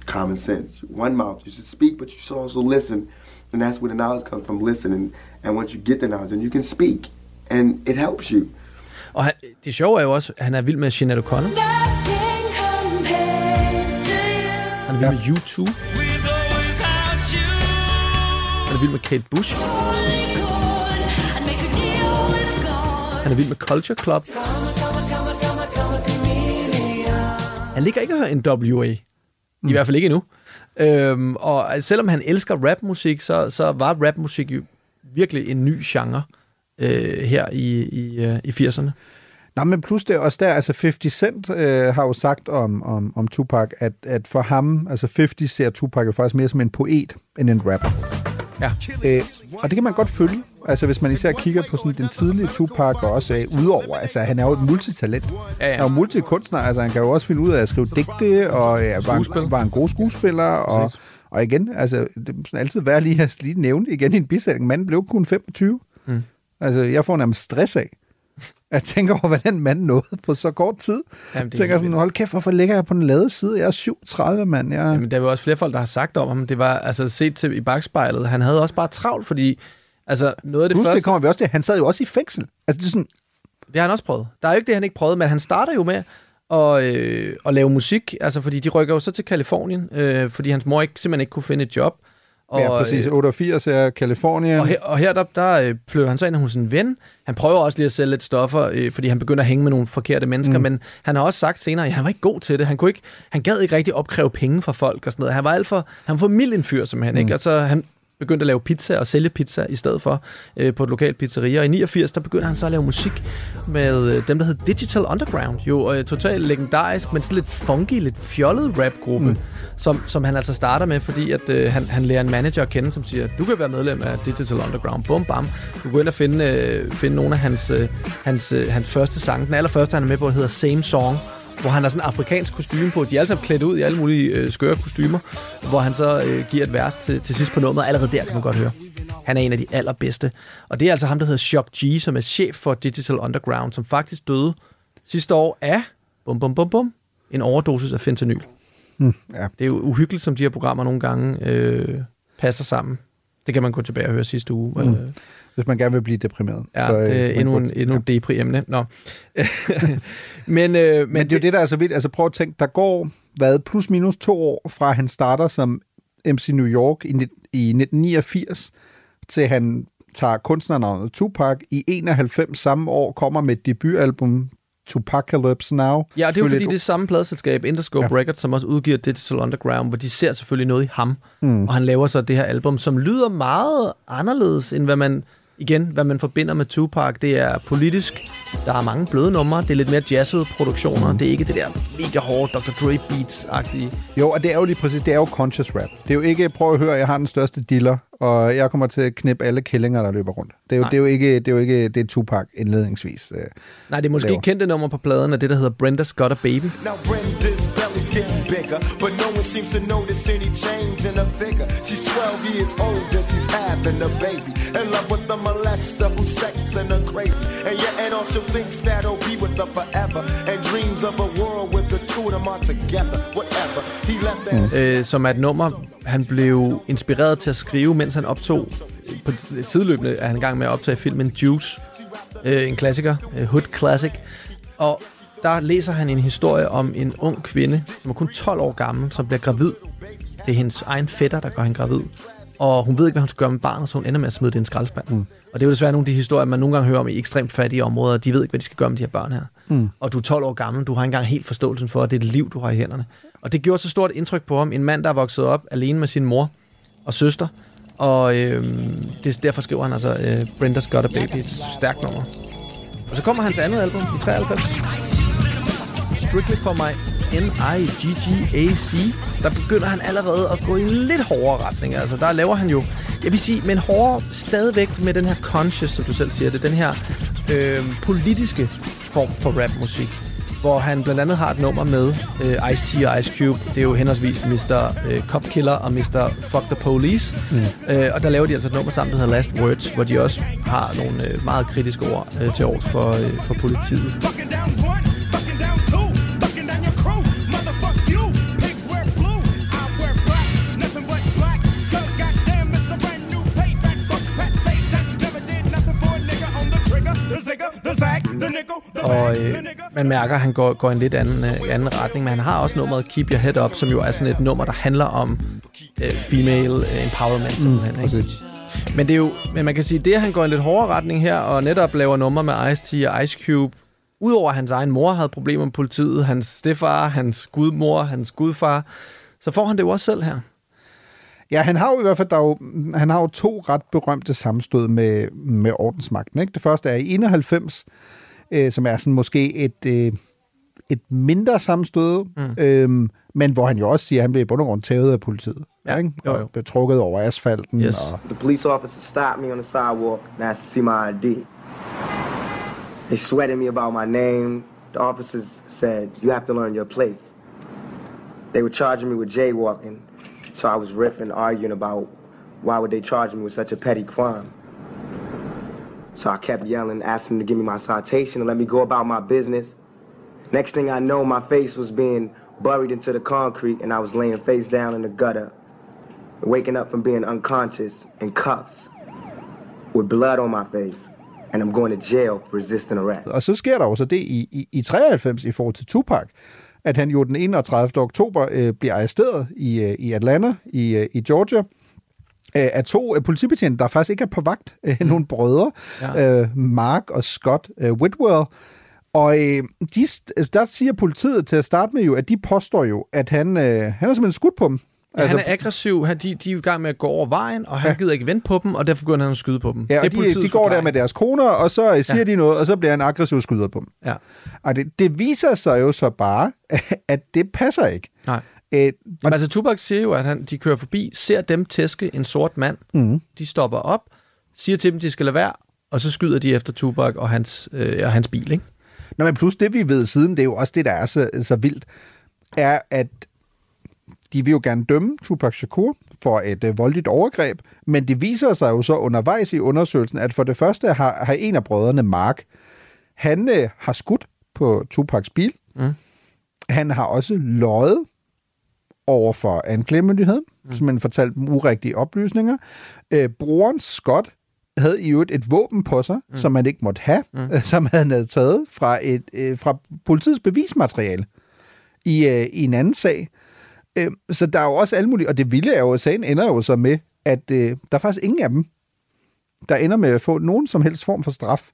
Common sense. One mouth. You should speak, but you should also listen. And that's where the knowledge comes from listening. And once you get the knowledge, then you can speak. And it helps you. Og han, det sjove er jo også, at han er vild med Sinead O'Connor. Han er vild med U2. Han er vild med Kate Bush. Han er vild med Culture Club. Han ligger ikke og hører NWA. Mm. I hvert fald ikke endnu. Øhm, og selvom han elsker rapmusik, så, så var rapmusik jo virkelig en ny genre øh, her i, i, øh, i 80'erne. Nå, men plus det også der, altså 50 Cent øh, har jo sagt om, om, om Tupac, at, at for ham, altså 50 ser Tupac jo faktisk mere som en poet end en rapper. Ja. Øh, og det kan man godt følge, altså hvis man især kigger på sådan den tidlige Tupac, og også øh, udover, altså han er jo et multitalent. Ja, ja. Han er jo multikunstner, altså han kan jo også finde ud af at skrive digte, og ja, var, en, var en god skuespiller, og, og igen, altså det er altid værd lige at lige nævne igen i en bisætning, manden blev kun 25. Mm. Altså jeg får nærmest stress af, jeg tænker over, hvad den mand nåede på så kort tid. Jamen, jeg tænker sådan, hold kæft, hvorfor ligger jeg på den lade side? Jeg er 37, mand. Jeg... Jamen, der er jo også flere folk, der har sagt om ham. Det var altså set til i bagspejlet. Han havde også bare travlt, fordi altså, noget af det Plus, første... det kommer vi også til. Han sad jo også i fængsel. Altså, det er sådan... Det har han også prøvet. Der er jo ikke det, han ikke prøvede, men han starter jo med at, øh, at lave musik, altså fordi de rykker jo så til Kalifornien, øh, fordi hans mor ikke, simpelthen ikke kunne finde et job. Og, ja, præcis. 88 er Kalifornien. Og her, og her der, der øh, flytter han så ind hos en ven. Han prøver også lige at sælge lidt stoffer, øh, fordi han begynder at hænge med nogle forkerte mennesker, mm. men han har også sagt senere, at han var ikke god til det. Han, kunne ikke, han gad ikke rigtig opkræve penge fra folk og sådan noget. Han var alt for, han var for mild en fyr, simpelthen. Mm. Ikke? Altså, han begyndte at lave pizza og sælge pizza i stedet for øh, på et lokalt pizzeria. Og i 89, der begyndte han så at lave musik med øh, dem, der hed Digital Underground. Jo øh, totalt legendarisk, men sådan lidt funky, lidt fjollet rapgruppe. Mm som, som han altså starter med, fordi at, øh, han, han lærer en manager at kende, som siger, du kan være medlem af Digital Underground. Bum, bam. Du kan gå ind og finde, øh, finde nogle af hans, øh, hans, øh, hans første sange. Den allerførste, han er med på, hedder Same Song hvor han har sådan en afrikansk kostume på. De er alle sammen klædt ud i alle mulige øh, skøre kostymer, hvor han så øh, giver et vers til, til sidst på nummeret. Allerede der kan man godt høre. Han er en af de allerbedste. Og det er altså ham, der hedder Shock G, som er chef for Digital Underground, som faktisk døde sidste år af, bum, bum, bum, bum, en overdosis af fentanyl. Hmm, ja. Det er jo uhyggeligt, som de her programmer nogle gange øh, passer sammen. Det kan man gå tilbage og høre sidste uge. Mm. Hvis man gerne vil blive deprimeret. Ja, så, det er endnu, en, endnu ja. depri-emne. Nå. men, øh, men, men det er jo det, der er så vildt. Altså prøv at tænke, der går hvad, plus minus to år fra han starter som MC New York i, i 1989, til han tager kunstnernavnet Tupac. I 91 samme år kommer med et debutalbum, Tupacalypse Now. Ja, det er jo fordi, det er samme pladselskab, Interscope ja. Records, som også udgiver Digital Underground, hvor de ser selvfølgelig noget i ham. Mm. Og han laver så det her album, som lyder meget anderledes, end hvad man igen, hvad man forbinder med Tupac, det er politisk. Der er mange bløde numre. Det er lidt mere jazzede produktioner. Mm. Det er ikke det der mega hårde Dr. Dre beats-agtige. Jo, og det er jo lige præcis, det er jo conscious rap. Det er jo ikke, prøv at høre, jeg har den største dealer, og jeg kommer til at knippe alle killinger, der løber rundt. Det er jo, det er jo ikke, det er jo ikke, det er Tupac indledningsvis. Øh, Nej, det er måske laver. kendte nummer på pladen af det, der hedder Brenda's Got a Baby. Now Brenda's pockets getting bigger, but no one seems to notice any change in her figure. She's 12 years old and she's having a baby. In love with a molester who's sexing her crazy. And yeah, and also thinks that he'll be with her forever. And dreams of a world with the two of them are together. Whatever. He left that. øh, som er et nummer, han blev inspireret til at skrive, mens han optog, på sideløbende er han i gang med at optage filmen Juice, øh, en klassiker, øh, Hood Classic, og der læser han en historie om en ung kvinde, som er kun 12 år gammel, som bliver gravid. Det er hendes egen fætter, der gør hende gravid. Og hun ved ikke, hvad hun skal gøre med barnet, så hun ender med at smide det i en skraldespand. Mm. Og det er jo desværre nogle af de historier, man nogle gange hører om i ekstremt fattige områder. De ved ikke, hvad de skal gøre med de her børn her. Mm. Og du er 12 år gammel, du har ikke engang helt forståelsen for, at det er et liv, du har i hænderne. Og det gjorde så stort indtryk på ham. En mand, der er vokset op alene med sin mor og søster. Og øh, det, derfor skriver han altså, øh, Brenda's Got a Baby, et stærkt nummer. Og så kommer hans andet album i 93. Strictly for my N-I-G-G-A-C. Der begynder han allerede at gå i en lidt hårdere retning. Altså, der laver han jo, jeg vil sige, men hårdere stadigvæk med den her conscious, som du selv siger det, den her øh, politiske form for rapmusik hvor han blandt andet har et nummer med øh, Ice-T og Ice Cube. Det er jo henholdsvis Mr. Øh, Cop Killer og Mr. Fuck the Police. Mm. Øh, og der laver de altså et nummer sammen, der hedder Last Words, hvor de også har nogle øh, meget kritiske ord øh, til års for, øh, for politiet. Man mærker, at han går, går en lidt anden, øh, anden retning, men han har også nummeret Keep Your Head Up, som jo er sådan et nummer, der handler om øh, female øh, empowerment. Mm, ikke? Men det er jo, men man kan sige, det at han går en lidt hårdere retning her, og netop laver nummer med Ice-T og Ice Cube, udover at hans egen mor havde problemer med politiet, hans stefar, hans gudmor, hans gudfar, så får han det jo også selv her. Ja, han har jo i hvert fald der er jo, han har jo to ret berømte sammenstød med, med ordensmagten. Ikke? Det første er i 91, øh, som er sådan måske et, øh, et mindre sammenstød, mm. øh, men hvor han jo også siger, at han blev i bund og grund tævet af politiet. Ja, ikke? jo, jo. Og blev trukket over asfalten. Yes. Og, The police officer stopped me on the sidewalk and asked to see my ID. They sweated me about my name. The officers said, You have to learn your place. They were charging me with jaywalking, so I was riffing, arguing about why would they charge me with such a petty crime. So I kept yelling, asking them to give me my citation and let me go about my business. Next thing I know, my face was being buried into the concrete and I was laying face down in the gutter, waking up from being unconscious in cuffs with blood on my face. And I'm going to jail for resisting arrest. og så sker der jo så det i, i, i 93 i forhold til Tupac, at han jo den 31. oktober øh, bliver arresteret i, øh, i Atlanta i, øh, i Georgia øh, af to øh, politibetjente, der faktisk ikke er på vagt. Øh, nogle brødre, Ja. øh, Mark og Scott øh, Whitwell. Og øh, de, altså, der siger politiet til at starte med jo, at de påstår jo, at han, øh, han har simpelthen skudt på dem. Ja, altså, han er aggressiv, han, de, de er i gang med at gå over vejen, og han ja. gider ikke vente på dem, og derfor begynder han at skyde på dem. Ja, det er og de, de går der med deres koner, og så siger Ja. de noget, og så bliver han aggressiv og skyder på dem. Ja. Og det, det viser sig jo så bare, at det passer ikke. Nej. Øh, Men altså, Tupac siger jo, at han, de kører forbi, ser dem tæske en sort mand. Mhm. De stopper op, siger til dem, de skal lade være, og så skyder de efter Tupac og hans, øh, og hans bil, ikke? Nå, men plus det, vi ved siden, det er jo også det, der er så, så vildt, er, at de vil jo gerne dømme Tupac Shakur for et øh, voldeligt overgreb, men det viser sig jo så undervejs i undersøgelsen, at for det første har, har en af brødrene, Mark, han øh, har skudt på Tupacs bil. Mm. Han har også løjet over for anklagemyndigheden, mm. som han fortalte dem urigtige oplysninger. Øh, broren Scott havde i øvrigt et våben på sig, mm. som man ikke måtte have, Mm. mm. som han havde taget fra, et, øh, fra politiets bevismateriale i, øh, i en anden sag. Øh, så der er jo også alle mulige, og det vilde er jo, at sagen ender jo så med, at øh, der er faktisk ingen af dem, der ender med at få nogen som helst form for straf.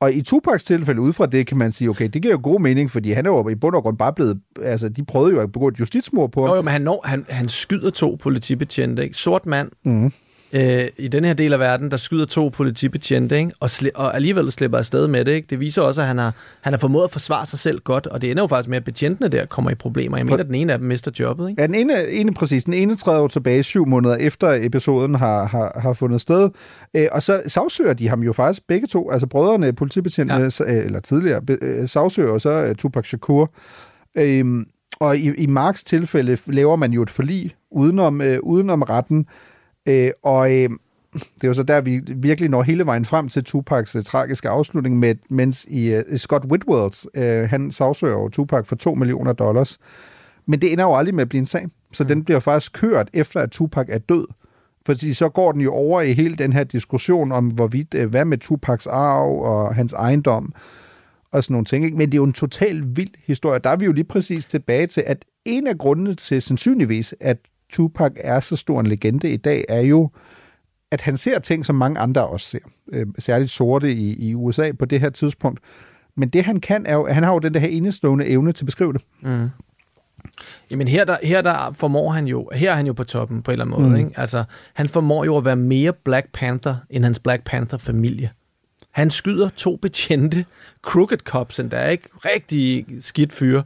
Og i Tupacs tilfælde, ud fra det, kan man sige, okay, det giver jo god mening, fordi han er jo i bund og grund bare blevet, altså de prøvede jo at begå et justitsmord på ham. Jo, jo, men han, når, han, han skyder to politibetjente, ikke? Sort mand, Mm. Øh, i den her del af verden, der skyder to politibetjente, ikke? Og, sli- og alligevel slipper afsted med det. Ikke? Det viser også, at han har, han har formået at forsvare sig selv godt, og det ender jo faktisk med, at betjentene der kommer i problemer. Jeg mener, at den ene af dem mister jobbet. Ikke? Ja, den ene, ene præcis. Den ene træder jo tilbage syv måneder efter episoden har, har, har fundet sted. Øh, og så sagsøger de ham jo faktisk begge to. Altså brødrene, politibetjentene, ja. eller tidligere, øh, sagsøger jo så uh, Tupac Shakur. Øhm, og i, i Marks tilfælde laver man jo et forlig udenom, øh, udenom retten, øh, og øh, det er jo så der, vi virkelig når hele vejen frem til Tupacs øh, tragiske afslutning, med, mens i øh, Scott Whitworth, øh, han sagsøger jo Tupac for 2 millioner dollars. Men det ender jo aldrig med at blive en sag, så mm. den bliver faktisk kørt efter, at Tupac er død. Fordi så går den jo over i hele den her diskussion om, hvorvidt, øh, hvad med Tupacs arv og hans ejendom og sådan nogle ting. Ikke? Men det er jo en total vild historie. Der er vi jo lige præcis tilbage til, at en af grundene til sandsynligvis, at Tupac er så stor en legende i dag, er jo, at han ser ting, som mange andre også ser. Øh, særligt sorte i, i USA på det her tidspunkt. Men det han kan, er jo, han har jo den der her enestående evne til at beskrive det. Mm. Jamen her der, her der formår han jo, her er han jo på toppen på en eller anden måde. Mm. Ikke? Altså, han formår jo at være mere Black Panther end hans Black Panther-familie. Han skyder to betjente crooked cops, der er ikke rigtig skidt fyre,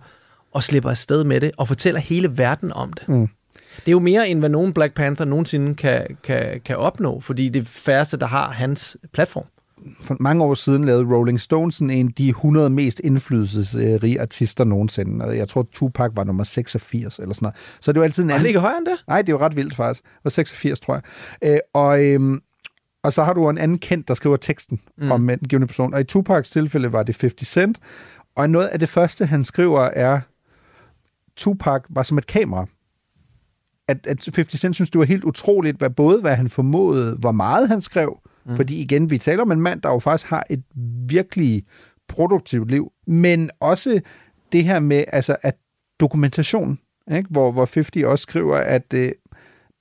og slipper afsted med det, og fortæller hele verden om det. Mm. Det er jo mere, end hvad nogen Black Panther nogensinde kan, kan, kan opnå, fordi det er færreste, der har hans platform. For mange år siden lavede Rolling Stones sådan en af de 100 mest indflydelsesrige artister nogensinde. Og jeg tror, Tupac var nummer 86 eller sådan noget. Så det er jo altid en Og han ligger højere end det? Nej, det er jo ret vildt faktisk. Det var 86, tror jeg. Øh, og, øhm, og så har du en anden kendt, der skriver teksten Mm. om en given person. Og i Tupacs tilfælde var det 50 Cent. Og noget af det første, han skriver, er, Tupac var som et kamera. At, at 50 Cent synes, det var helt utroligt, hvad både hvad han formåede, hvor meget han skrev, mm. fordi igen, vi taler om en mand, der jo faktisk har et virkelig produktivt liv, men også det her med, altså, at dokumentation, ikke? Hvor, hvor 50 også skriver, at øh,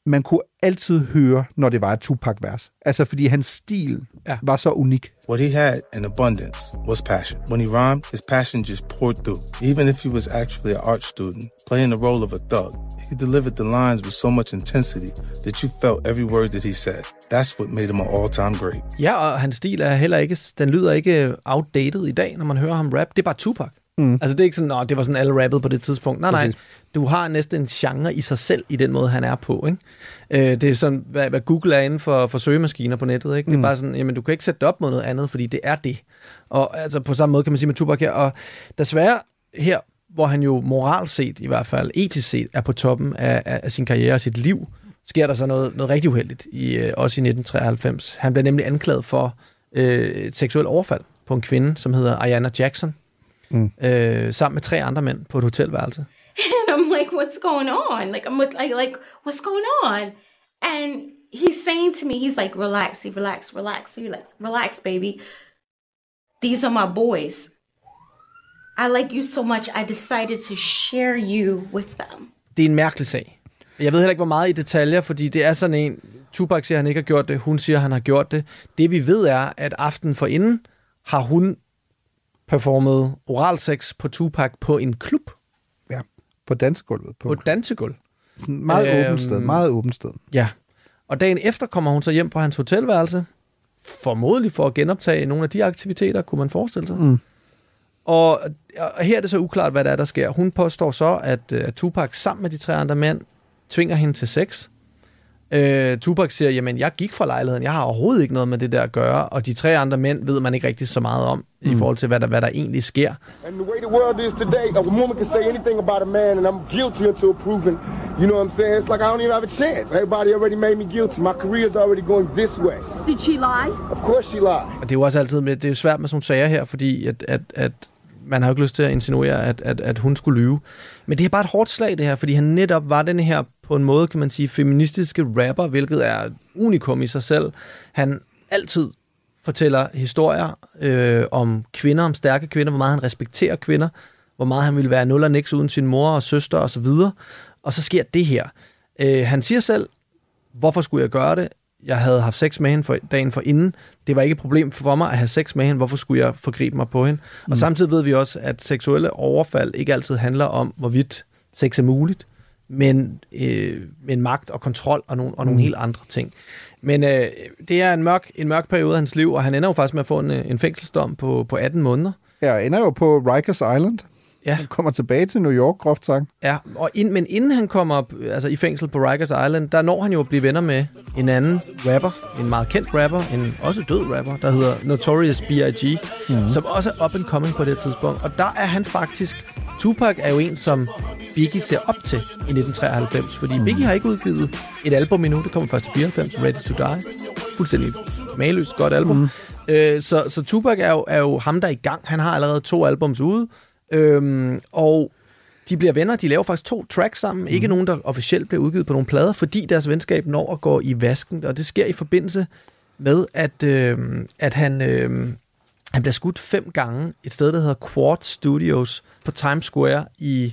man kunne altid høre, når det var et Tupac-vers. Altså, fordi hans stil ja. var så unik. What he had in abundance was passion. When he rhymed, his passion just poured through. Even if he was actually an art student, playing the role of a thug, he delivered the lines with so much intensity that you felt every word that he said. That's what made him an all-time great. Ja, og hans stil er heller ikke, den lyder ikke outdated i dag, når man hører ham rap. Det er bare Tupac. Mm. Altså det er ikke sådan, at det var sådan alle rappede på det tidspunkt. Nej, nej. Du har næsten en genre i sig selv i den måde, han er på. Ikke? Øh, det er sådan, hvad, hvad Google er inden for, for søgemaskiner på nettet. Ikke? Det er Mm. bare sådan, jamen du kan ikke sætte det op mod noget andet, fordi det er det. Og altså på samme måde kan man sige med Tupac her. Og desværre her, hvor han jo moralt set, i hvert fald etisk set, er på toppen af, af, af sin karriere og sit liv, sker der så noget, noget rigtig uheldigt, i, øh, også i 1993. Han bliver nemlig anklaget for øh, et seksuelt overfald på en kvinde, som hedder Ayanna Jackson, Mm. øh, sammen med tre andre mænd på et hotelværelse. I'm like, what's going on? Like, I'm like, like, what's going on? And he's saying to me, he's like, relax, relax, relax, relax, relax, baby. These are my boys. I like you so much, I decided to share you with them. Det er en mærkelig sag. Jeg ved heller ikke, hvor meget i detaljer, fordi det er sådan en... Tupac siger, at han ikke har gjort det. Hun siger, at han har gjort det. Det vi ved er, at aften for inden har hun performet oralsex på Tupac på en klub. På dansegulvet. På et dansegulv. Meget Øhm, åbent sted, meget åbent sted. Ja. Og dagen efter kommer hun så hjem på hans hotelværelse. Formodentlig for at genoptage nogle af de aktiviteter, kunne man forestille sig. Mm. Og, og her er det så uklart, hvad der er, der sker. Hun påstår så, at, øh, at Tupac sammen med de tre andre mænd tvinger hende til sex. Øh, Tupac siger, jamen jeg gik fra lejligheden, jeg har overhovedet ikke noget med det der at gøre, og de tre andre mænd ved man ikke rigtig så meget om, mm. i forhold til, hvad der, hvad der egentlig sker. And the way the world is today, a woman can say anything about a man, and I'm guilty until proven. You know what I'm saying? It's like I don't even have a chance. Everybody already made me guilty. My career's already going this way. Did she lie? Of course she lied. Og det er jo også altid med, det er jo svært med sådan nogle sager her, fordi at, at, at man har jo ikke lyst til at insinuere, at, at, at hun skulle lyve. Men det er bare et hårdt slag, det her, fordi han netop var den her, på en måde kan man sige, feministiske rapper, hvilket er unikum i sig selv. Han altid fortæller historier øh, om kvinder, om stærke kvinder, hvor meget han respekterer kvinder, hvor meget han ville være nul og niks uden sin mor og søster osv. Og, så videre. og så sker det her. Øh, han siger selv, hvorfor skulle jeg gøre det? Jeg havde haft sex med hende for, dagen for inden. Det var ikke et problem for mig at have sex med hende. Hvorfor skulle jeg forgribe mig på hende? Mm. Og samtidig ved vi også, at seksuelle overfald ikke altid handler om, hvorvidt sex er muligt, men, øh, men magt og kontrol og nogle, og nogle Mm. helt andre ting. Men øh, det er en mørk, en mørk periode af hans liv, og han ender jo faktisk med at få en, øh, en fængselsdom på, på 18 måneder. Ja, ender jo på Rikers Island. Ja. Han kommer tilbage til New York, groft sagt. Ja, og ind, men inden han kommer op, altså i fængsel på Rikers Island, der når han jo at blive venner med en anden rapper, en meget kendt rapper, en også død rapper, der hedder Notorious B.I.G., mm. som også er up and coming på det tidspunkt. Og der er han faktisk, Tupac er jo en, som Biggie ser op til i 1993. Fordi Biggie har ikke udgivet et album endnu. Det kommer først i 94, Ready to Die. Fuldstændig maløst godt album. Mm. Øh, så, så Tupac er jo, er jo ham, der er i gang. Han har allerede to albums ude. Øhm, og de bliver venner. De laver faktisk to tracks sammen. Mm. Ikke nogen, der officielt bliver udgivet på nogle plader, fordi deres venskab når at gå i vasken. Og det sker i forbindelse med, at, øh, at han, øh, han bliver skudt fem gange et sted, der hedder Quad Studios på Times Square i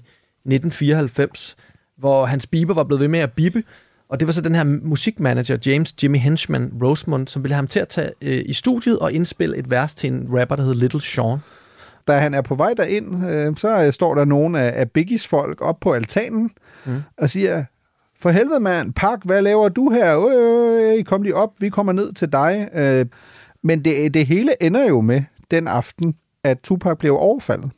1994, hvor hans biber var blevet ved med at bippe. Og det var så den her musikmanager, James Jimmy Henchman Rosemond, som ville have ham til at tage øh, i studiet og indspille et vers til en rapper, der hed Little Sean. Da han er på vej derind, øh, så øh, står der nogle af, af Biggies folk op på altanen mm. og siger, for helvede mand, Park, hvad laver du her? Øh, øh, kom lige op, vi kommer ned til dig. Øh, men det, det hele ender jo med den aften, at Tupac blev overfaldet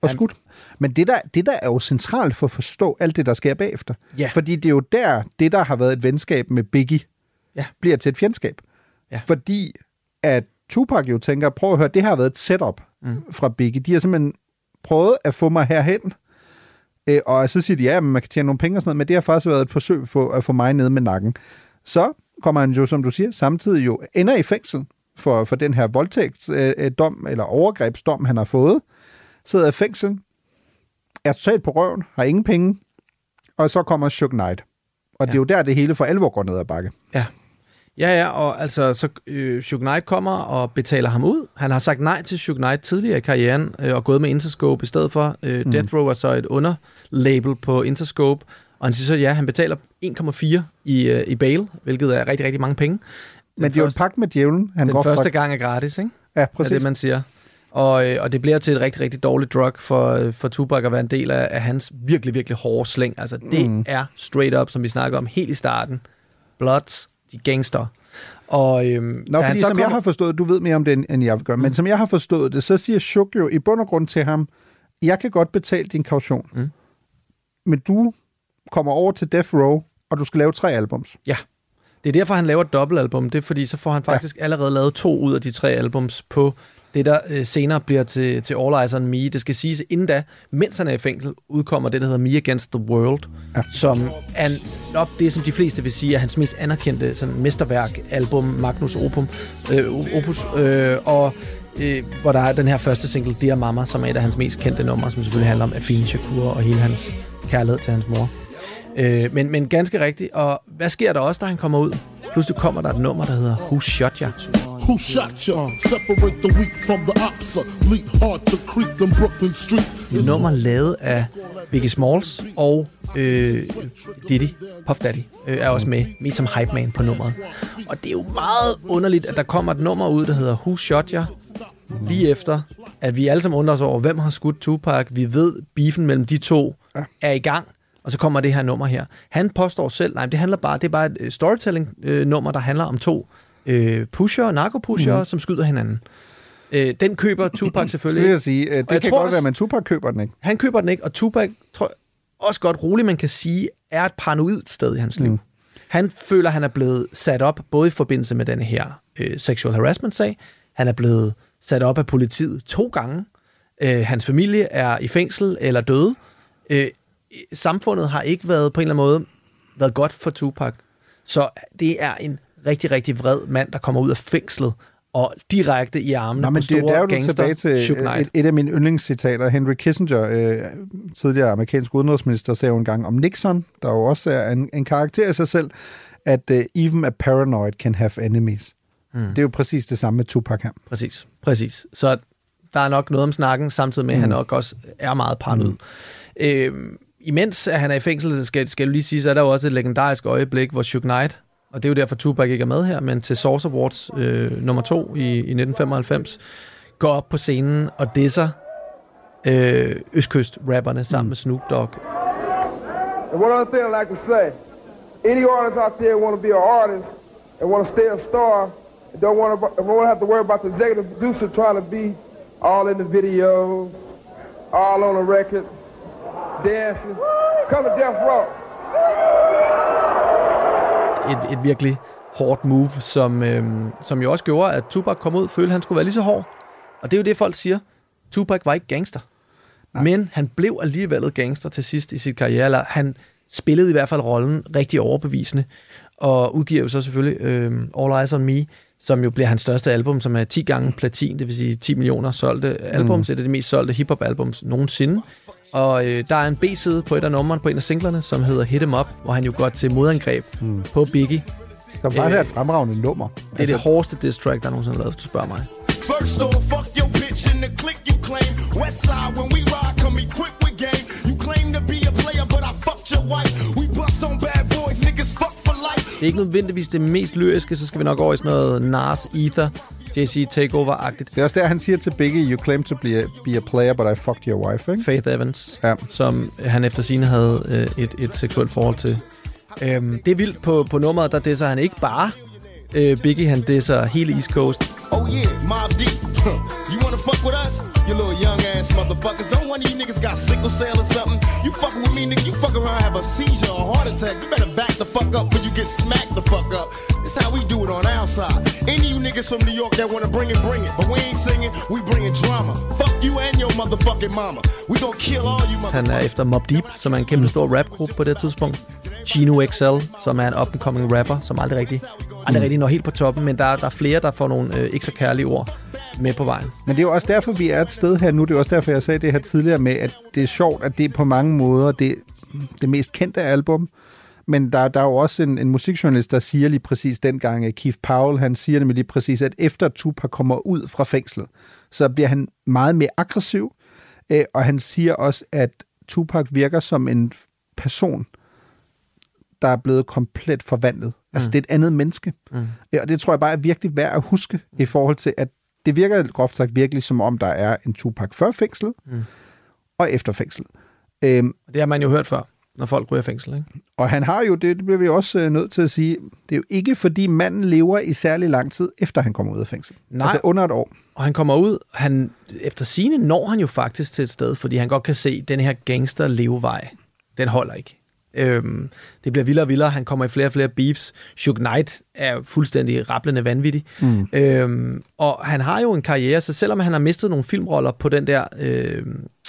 og skudt. Men det der, det der er jo centralt for at forstå alt det, der sker bagefter. Ja. Fordi det er jo der, det der har været et venskab med Biggie, ja. bliver til et fjendskab. Ja. Fordi at Tupac jo tænker, prøv at høre, det har været et setup mm. fra Biggie. De har simpelthen prøvet at få mig herhen, øh, og så siger de, ja, man kan tjene nogle penge og sådan noget, men det har faktisk været et forsøg på at få mig ned med nakken. Så kommer han jo, som du siger, samtidig jo ender i fængsel for, for den her voldtægtsdom, øh, eller overgrebsdom, han har fået. Sidder i fængsel, er totalt på røven, har ingen penge, og så kommer Suge Knight. Og ja. det er jo der, det hele for alvor går ned ad bakke. Ja. Ja, ja, og altså, så øh, Suge Knight kommer og betaler ham ud. Han har sagt nej til Suge Knight tidligere i karrieren, øh, og gået med Interscope i stedet for. Øh, mm. Death Row er så et underlabel på Interscope, og han siger så, ja, han betaler 1,4 i, øh, i bail, hvilket er rigtig, rigtig mange penge. Den Men det er jo en pagt med djævlen. Han den går første gang er gratis, ikke? Ja, præcis. Er det, man siger. Og, øh, og det bliver til et rigtig, rigtig dårligt drug for, øh, for Tupac at være en del af, af hans virkelig, virkelig hårde slæng. Altså, det Mm. er straight up, som vi snakker om helt i starten. Bloods, de gangster. Og, øhm, Nå, fordi så som jeg kommer- har forstået, du ved mere om det, end jeg gør, mm. men som jeg har forstået det, så siger Shuk jo i bund og grund til ham, jeg kan godt betale din kaution, mm. men du kommer over til Death Row, og du skal lave tre albums. Ja. Det er derfor, han laver et dobbeltalbum. Det er fordi, så får han faktisk ja. allerede lavet to ud af de tre albums på det, der øh, senere bliver til, til All Eyes on Me. Det skal siges, inden da, mens han er i fængsel, udkommer det, der hedder Me Against the World, ja. som er nok det, som de fleste vil sige er hans mest anerkendte sådan, mesterværk, album, Magnus Opum, øh, Opus, øh, og øh, hvor der er den her første single, Dear Mama, som er et af hans mest kendte numre, som selvfølgelig handler om Afine Shakur og hele hans kærlighed til hans mor. Øh, men, men ganske rigtigt. Og hvad sker der også, da han kommer ud? Pludselig kommer der et nummer, der hedder Who Shot Ya? Who shot ya? Separate the weak from the opsa. Leap hard to creep them Brooklyn streets. Et nummer lavet af Biggie Smalls og øh, Diddy, Puff Daddy, øh, er også med, med som hype man på nummeret. Og det er jo meget underligt, at der kommer et nummer ud, der hedder Who Shot Ya? Lige efter, at vi alle sammen undrer os over, hvem har skudt Tupac. Vi ved, beefen mellem de to er i gang. Og så kommer det her nummer her. Han påstår selv, nej, det handler bare, det er bare et øh, storytelling-nummer, der handler om to øh, pusher, narkopusher, mm. som skyder hinanden. Øh, den køber Tupac selvfølgelig. Skulle jeg sige, øh, det jeg kan godt også- være, men Tupac køber den ikke. Han køber den ikke, og Tupac, tror også godt roligt, man kan sige, er et paranoid sted i hans liv. Mm. Han føler, han er blevet sat op, både i forbindelse med den her øh, sexual harassment-sag, han er blevet sat op af politiet to gange, øh, hans familie er i fængsel eller døde. Øh, samfundet har ikke været på en eller anden måde været godt for Tupac. Så det er en rigtig, rigtig vred mand, der kommer ud af fængslet og direkte i armene Nå, men på det, store der er jo gangster, tilbage til øh, et, et af mine yndlingscitater. Henry Kissinger, øh, tidligere amerikansk udenrigsminister, sagde jo en gang om Nixon, der jo også er en, en karakter i sig selv, at uh, even a paranoid can have enemies. Mm. Det er jo præcis det samme med Tupac her. Præcis, præcis. Så der er nok noget om snakken, samtidig med, at han Mm. nok også er meget paranoid. Mm. Øh, imens at han er i fængsel, skal, skal du lige sige, så er der jo også et legendarisk øjeblik, hvor Suge Knight, og det er jo derfor Tupac ikke er med her, men til Source Awards øh, nummer to i, i 1995, går op på scenen og disser øh, Østkyst-rapperne sammen mm. med Snoop Dogg. And one other thing I'd like to say, any artists out there want to be an artist and want to stay a star and don't want to, won't have to worry about the executive producer trying to be all in the videos, all on the record, dancing. Come to Death Row. et, et virkelig hårdt move, som, øhm, som jo også gjorde, at Tupac kom ud og følte, at han skulle være lige så hård. Og det er jo det, folk siger. Tupac var ikke gangster. Nej. Men han blev alligevel gangster til sidst i sit karriere, eller han spillede i hvert fald rollen rigtig overbevisende, og udgiver jo så selvfølgelig øh, All Eyes on Me, som jo bliver hans største album, som er 10 gange platin, det vil sige 10 millioner solgte albums, mm. et af de mest solgte hiphop-albums nogensinde. Og øh, der er en B-side på et af numrene på en af singlerne, som hedder Hit 'em Up, hvor han jo går til modangreb mm. på Biggie. Der var øh, et fremragende nummer. Det er altså, det hårdeste diss track, der nogensinde har lavet, hvis du spørger mig. First off, fuck your bitch in the click you claim. West side, when we ride, come equipped with game. You claim to be a player, but I fucked your wife. We bust on bad Det er ikke nødvendigvis det mest lyriske, så skal vi nok over i sådan noget Nas Ether, JC Takeover-agtigt. Det er også der, han siger til Biggie, you claim to be a, be a player, but I fucked your wife, ikke? Faith Evans, Ja. som han efter sine havde øh, et, et seksuelt forhold til. Øhm, det er vildt på, på nummeret, der disser han ikke bare øh, Biggie, han disser hele East Coast. Oh yeah, Mob Deep. you wanna fuck with us? You little young ass motherfuckers. Don't one of you niggas got sickle cell or something. You fucking with me, nigga. You fuck around, have a seizure or heart attack. You better back the fuck up before you get smacked the fuck up. This how we do it on our side. Any of you niggas from New York that wanna bring it, bring it. But we ain't singing, we bringing drama. Fuck you and your motherfucking mama. We gonna kill all you Han er efter Mob Deep, som er en kæmpe stor rapgruppe på det tidspunkt. Chino XL, som er en up-and-coming rapper, som aldrig rigtig, aldrig rigtig når helt på toppen, men der, der er flere, der får nogle øh, ikke så kærlige ord med på vejen. Men det er jo også derfor, vi er et sted her nu. Det er også derfor, jeg sagde det her tidligere med, at det er sjovt, at det er på mange måder det, det mest kendte album. Men der, der er jo også en, en musikjournalist, der siger lige præcis dengang, at Keith Powell, han siger nemlig lige præcis, at efter Tupac kommer ud fra fængslet, så bliver han meget mere aggressiv, øh, og han siger også, at Tupac virker som en person, der er blevet komplet forvandlet. Altså, Mm. det er et andet menneske. Mm. Ja, og det tror jeg bare er virkelig værd at huske i forhold til, at det virker groft sagt virkelig som om, der er en Tupac før fængsel Mm. og efter fængsel. Øhm, Det har man jo hørt før, når folk ryger fængsel, ikke? og han har jo, det, det bliver vi også øh, nødt til at sige, det er jo ikke fordi manden lever i særlig lang tid, efter han kommer ud af fængsel. Nej. Altså under et år. Og han kommer ud, han, efter sine når han jo faktisk til et sted, fordi han godt kan se, at den her gangster-levevej, den holder ikke. Øhm, det bliver vildere og vildere, han kommer i flere og flere beefs. Suge Knight er fuldstændig rablende vanvittig. Mm. Øhm, og han har jo en karriere, så selvom han har mistet nogle filmroller på den der øh,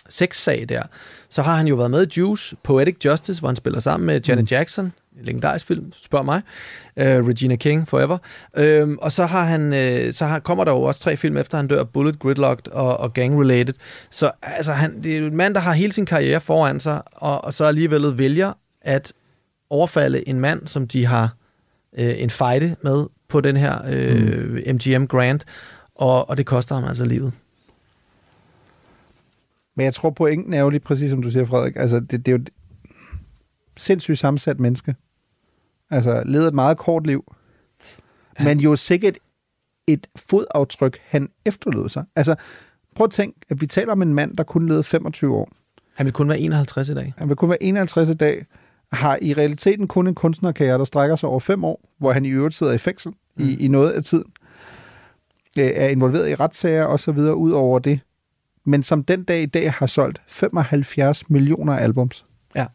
sexsag der, så har han jo været med i Juice, Poetic Justice, hvor han spiller sammen med Janet Mm. Jackson, en legendarisk film, spørg mig, øh, Regina King, Forever. Øhm, og så, har han, øh, så har, kommer der jo også tre film efter, han dør, Bullet, Gridlocked og, og Gang Related. Så altså, han, det er jo en mand, der har hele sin karriere foran sig, og, og så alligevel vælger at overfalde en mand, som de har øh, en fejde med på den her øh, mm. MGM Grand, og, og det koster ham altså livet. Men jeg tror pointen er jo lige præcis, som du siger, Frederik. Altså, det, det er jo et sindssygt sammensat menneske. Altså, levede et meget kort liv. Men jo sikkert et fodaftryk, han efterlod sig. Altså, prøv at tænke, at vi taler om en mand, der kun levede 25 år. Han vil kun være 51 i dag. Han vil kun være 51 i dag. Har i realiteten kun en kunstnerkarriere, der strækker sig over fem år, hvor han i øvrigt sidder i fængsel mm. i, i noget af tiden. Øh, Er involveret i retssager og så videre ud over det. Men som den dag i dag har solgt 75 millioner albums. Ja.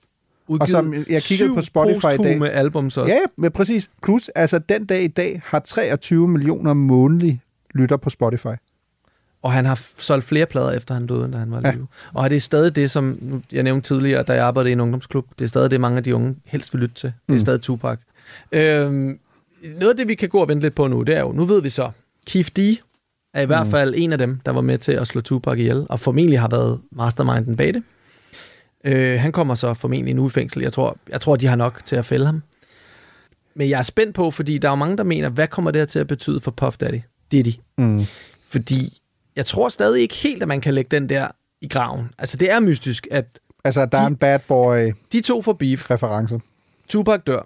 Og som jeg kiggede på Spotify i dag. med albums også. Ja, men præcis. Plus, altså den dag i dag har 23 millioner månedlige lytter på Spotify. Og han har solgt flere plader efter han døde, end da han var Ja. live. Og det er stadig det, som jeg nævnte tidligere, da jeg arbejdede i en ungdomsklub. Det er stadig det, mange af de unge helst vil lytte til. Det er Mm. stadig Tupac. Øhm, noget af det, vi kan gå og vente lidt på nu, det er jo, nu ved vi så, Keith D er i hvert Mm. fald en af dem, der var med til at slå Tupac ihjel, og formentlig har været masterminden bag det. Øh, han kommer så formentlig nu i fængsel. Jeg tror, jeg tror, de har nok til at fælde ham. Men jeg er spændt på, fordi der er jo mange, der mener, hvad kommer det her til at betyde for Puff Daddy? Diddy. Mm. Fordi jeg tror stadig ikke helt, at man kan lægge den der i graven. Altså, det er mystisk, at Altså, der er en bad boy de to får beef. reference. Tupac dør,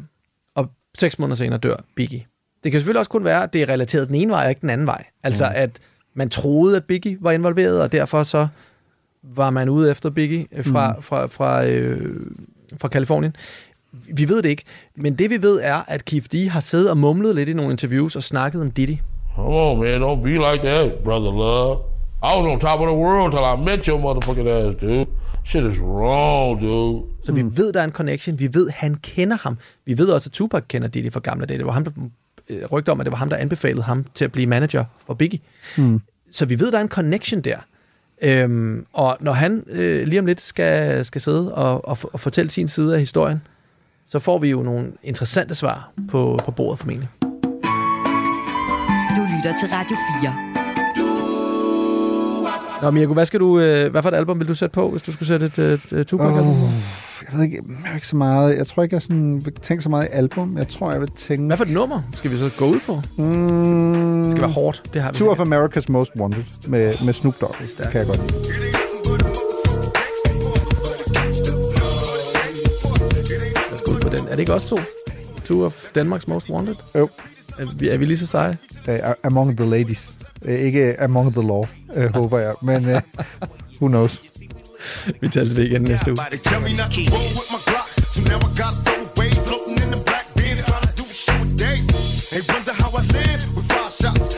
og seks måneder senere dør Biggie. Det kan selvfølgelig også kun være, at det er relateret den ene vej, og ikke den anden vej. Altså, mm. at man troede, at Biggie var involveret, og derfor så var man ude efter Biggie øh, fra, mm. fra, fra, øh, fra Kalifornien. Vi ved det ikke, men det vi ved er, at Keith D har siddet og mumlet lidt i nogle interviews og snakket om Diddy. Come on, man. Don't be like that, brother love. I was on top of the world till I met your motherfucking ass, dude. Shit is wrong, dude. Så vi ved, der er en connection. Vi ved, han kender ham. Vi ved også, at Tupac kender Diddy fra gamle dage. Det var ham, der øh, rygte om, at det var ham, der anbefalede ham til at blive manager for Biggie. Mm. Så vi ved, der er en connection der. Øhm, og når han øh, lige om lidt skal, skal sidde og, og, og fortælle sin side af historien, så får vi jo nogle interessante svar på, på bordet formentlig. Lytter til Radio 4. Nå, Mirko, hvad, skal du, øh, hvad for et album vil du sætte på, hvis du skulle sætte et, et, et Tupac-album? Oh, jeg ved ikke, jeg har ikke så meget. Jeg tror ikke, jeg sådan, vil tænke så meget i album. Jeg tror, jeg vil tænke... Hvad for et nummer skal vi så gå ud på? Mm, det skal være hårdt. Det har vi Two of America's Most Wanted med, med Snoop Dogg. Det, kan jeg godt lide. Lad os gå ud på den. Er det ikke også to? Two of Danmarks Most Wanted? Jo. Er vi, er vi lige så seje? Uh, among the ladies. Uh, ikke among the law, uh, håber jeg. Men uh, who knows? vi tales ved igen næste uge. They wonder how I live with five shots.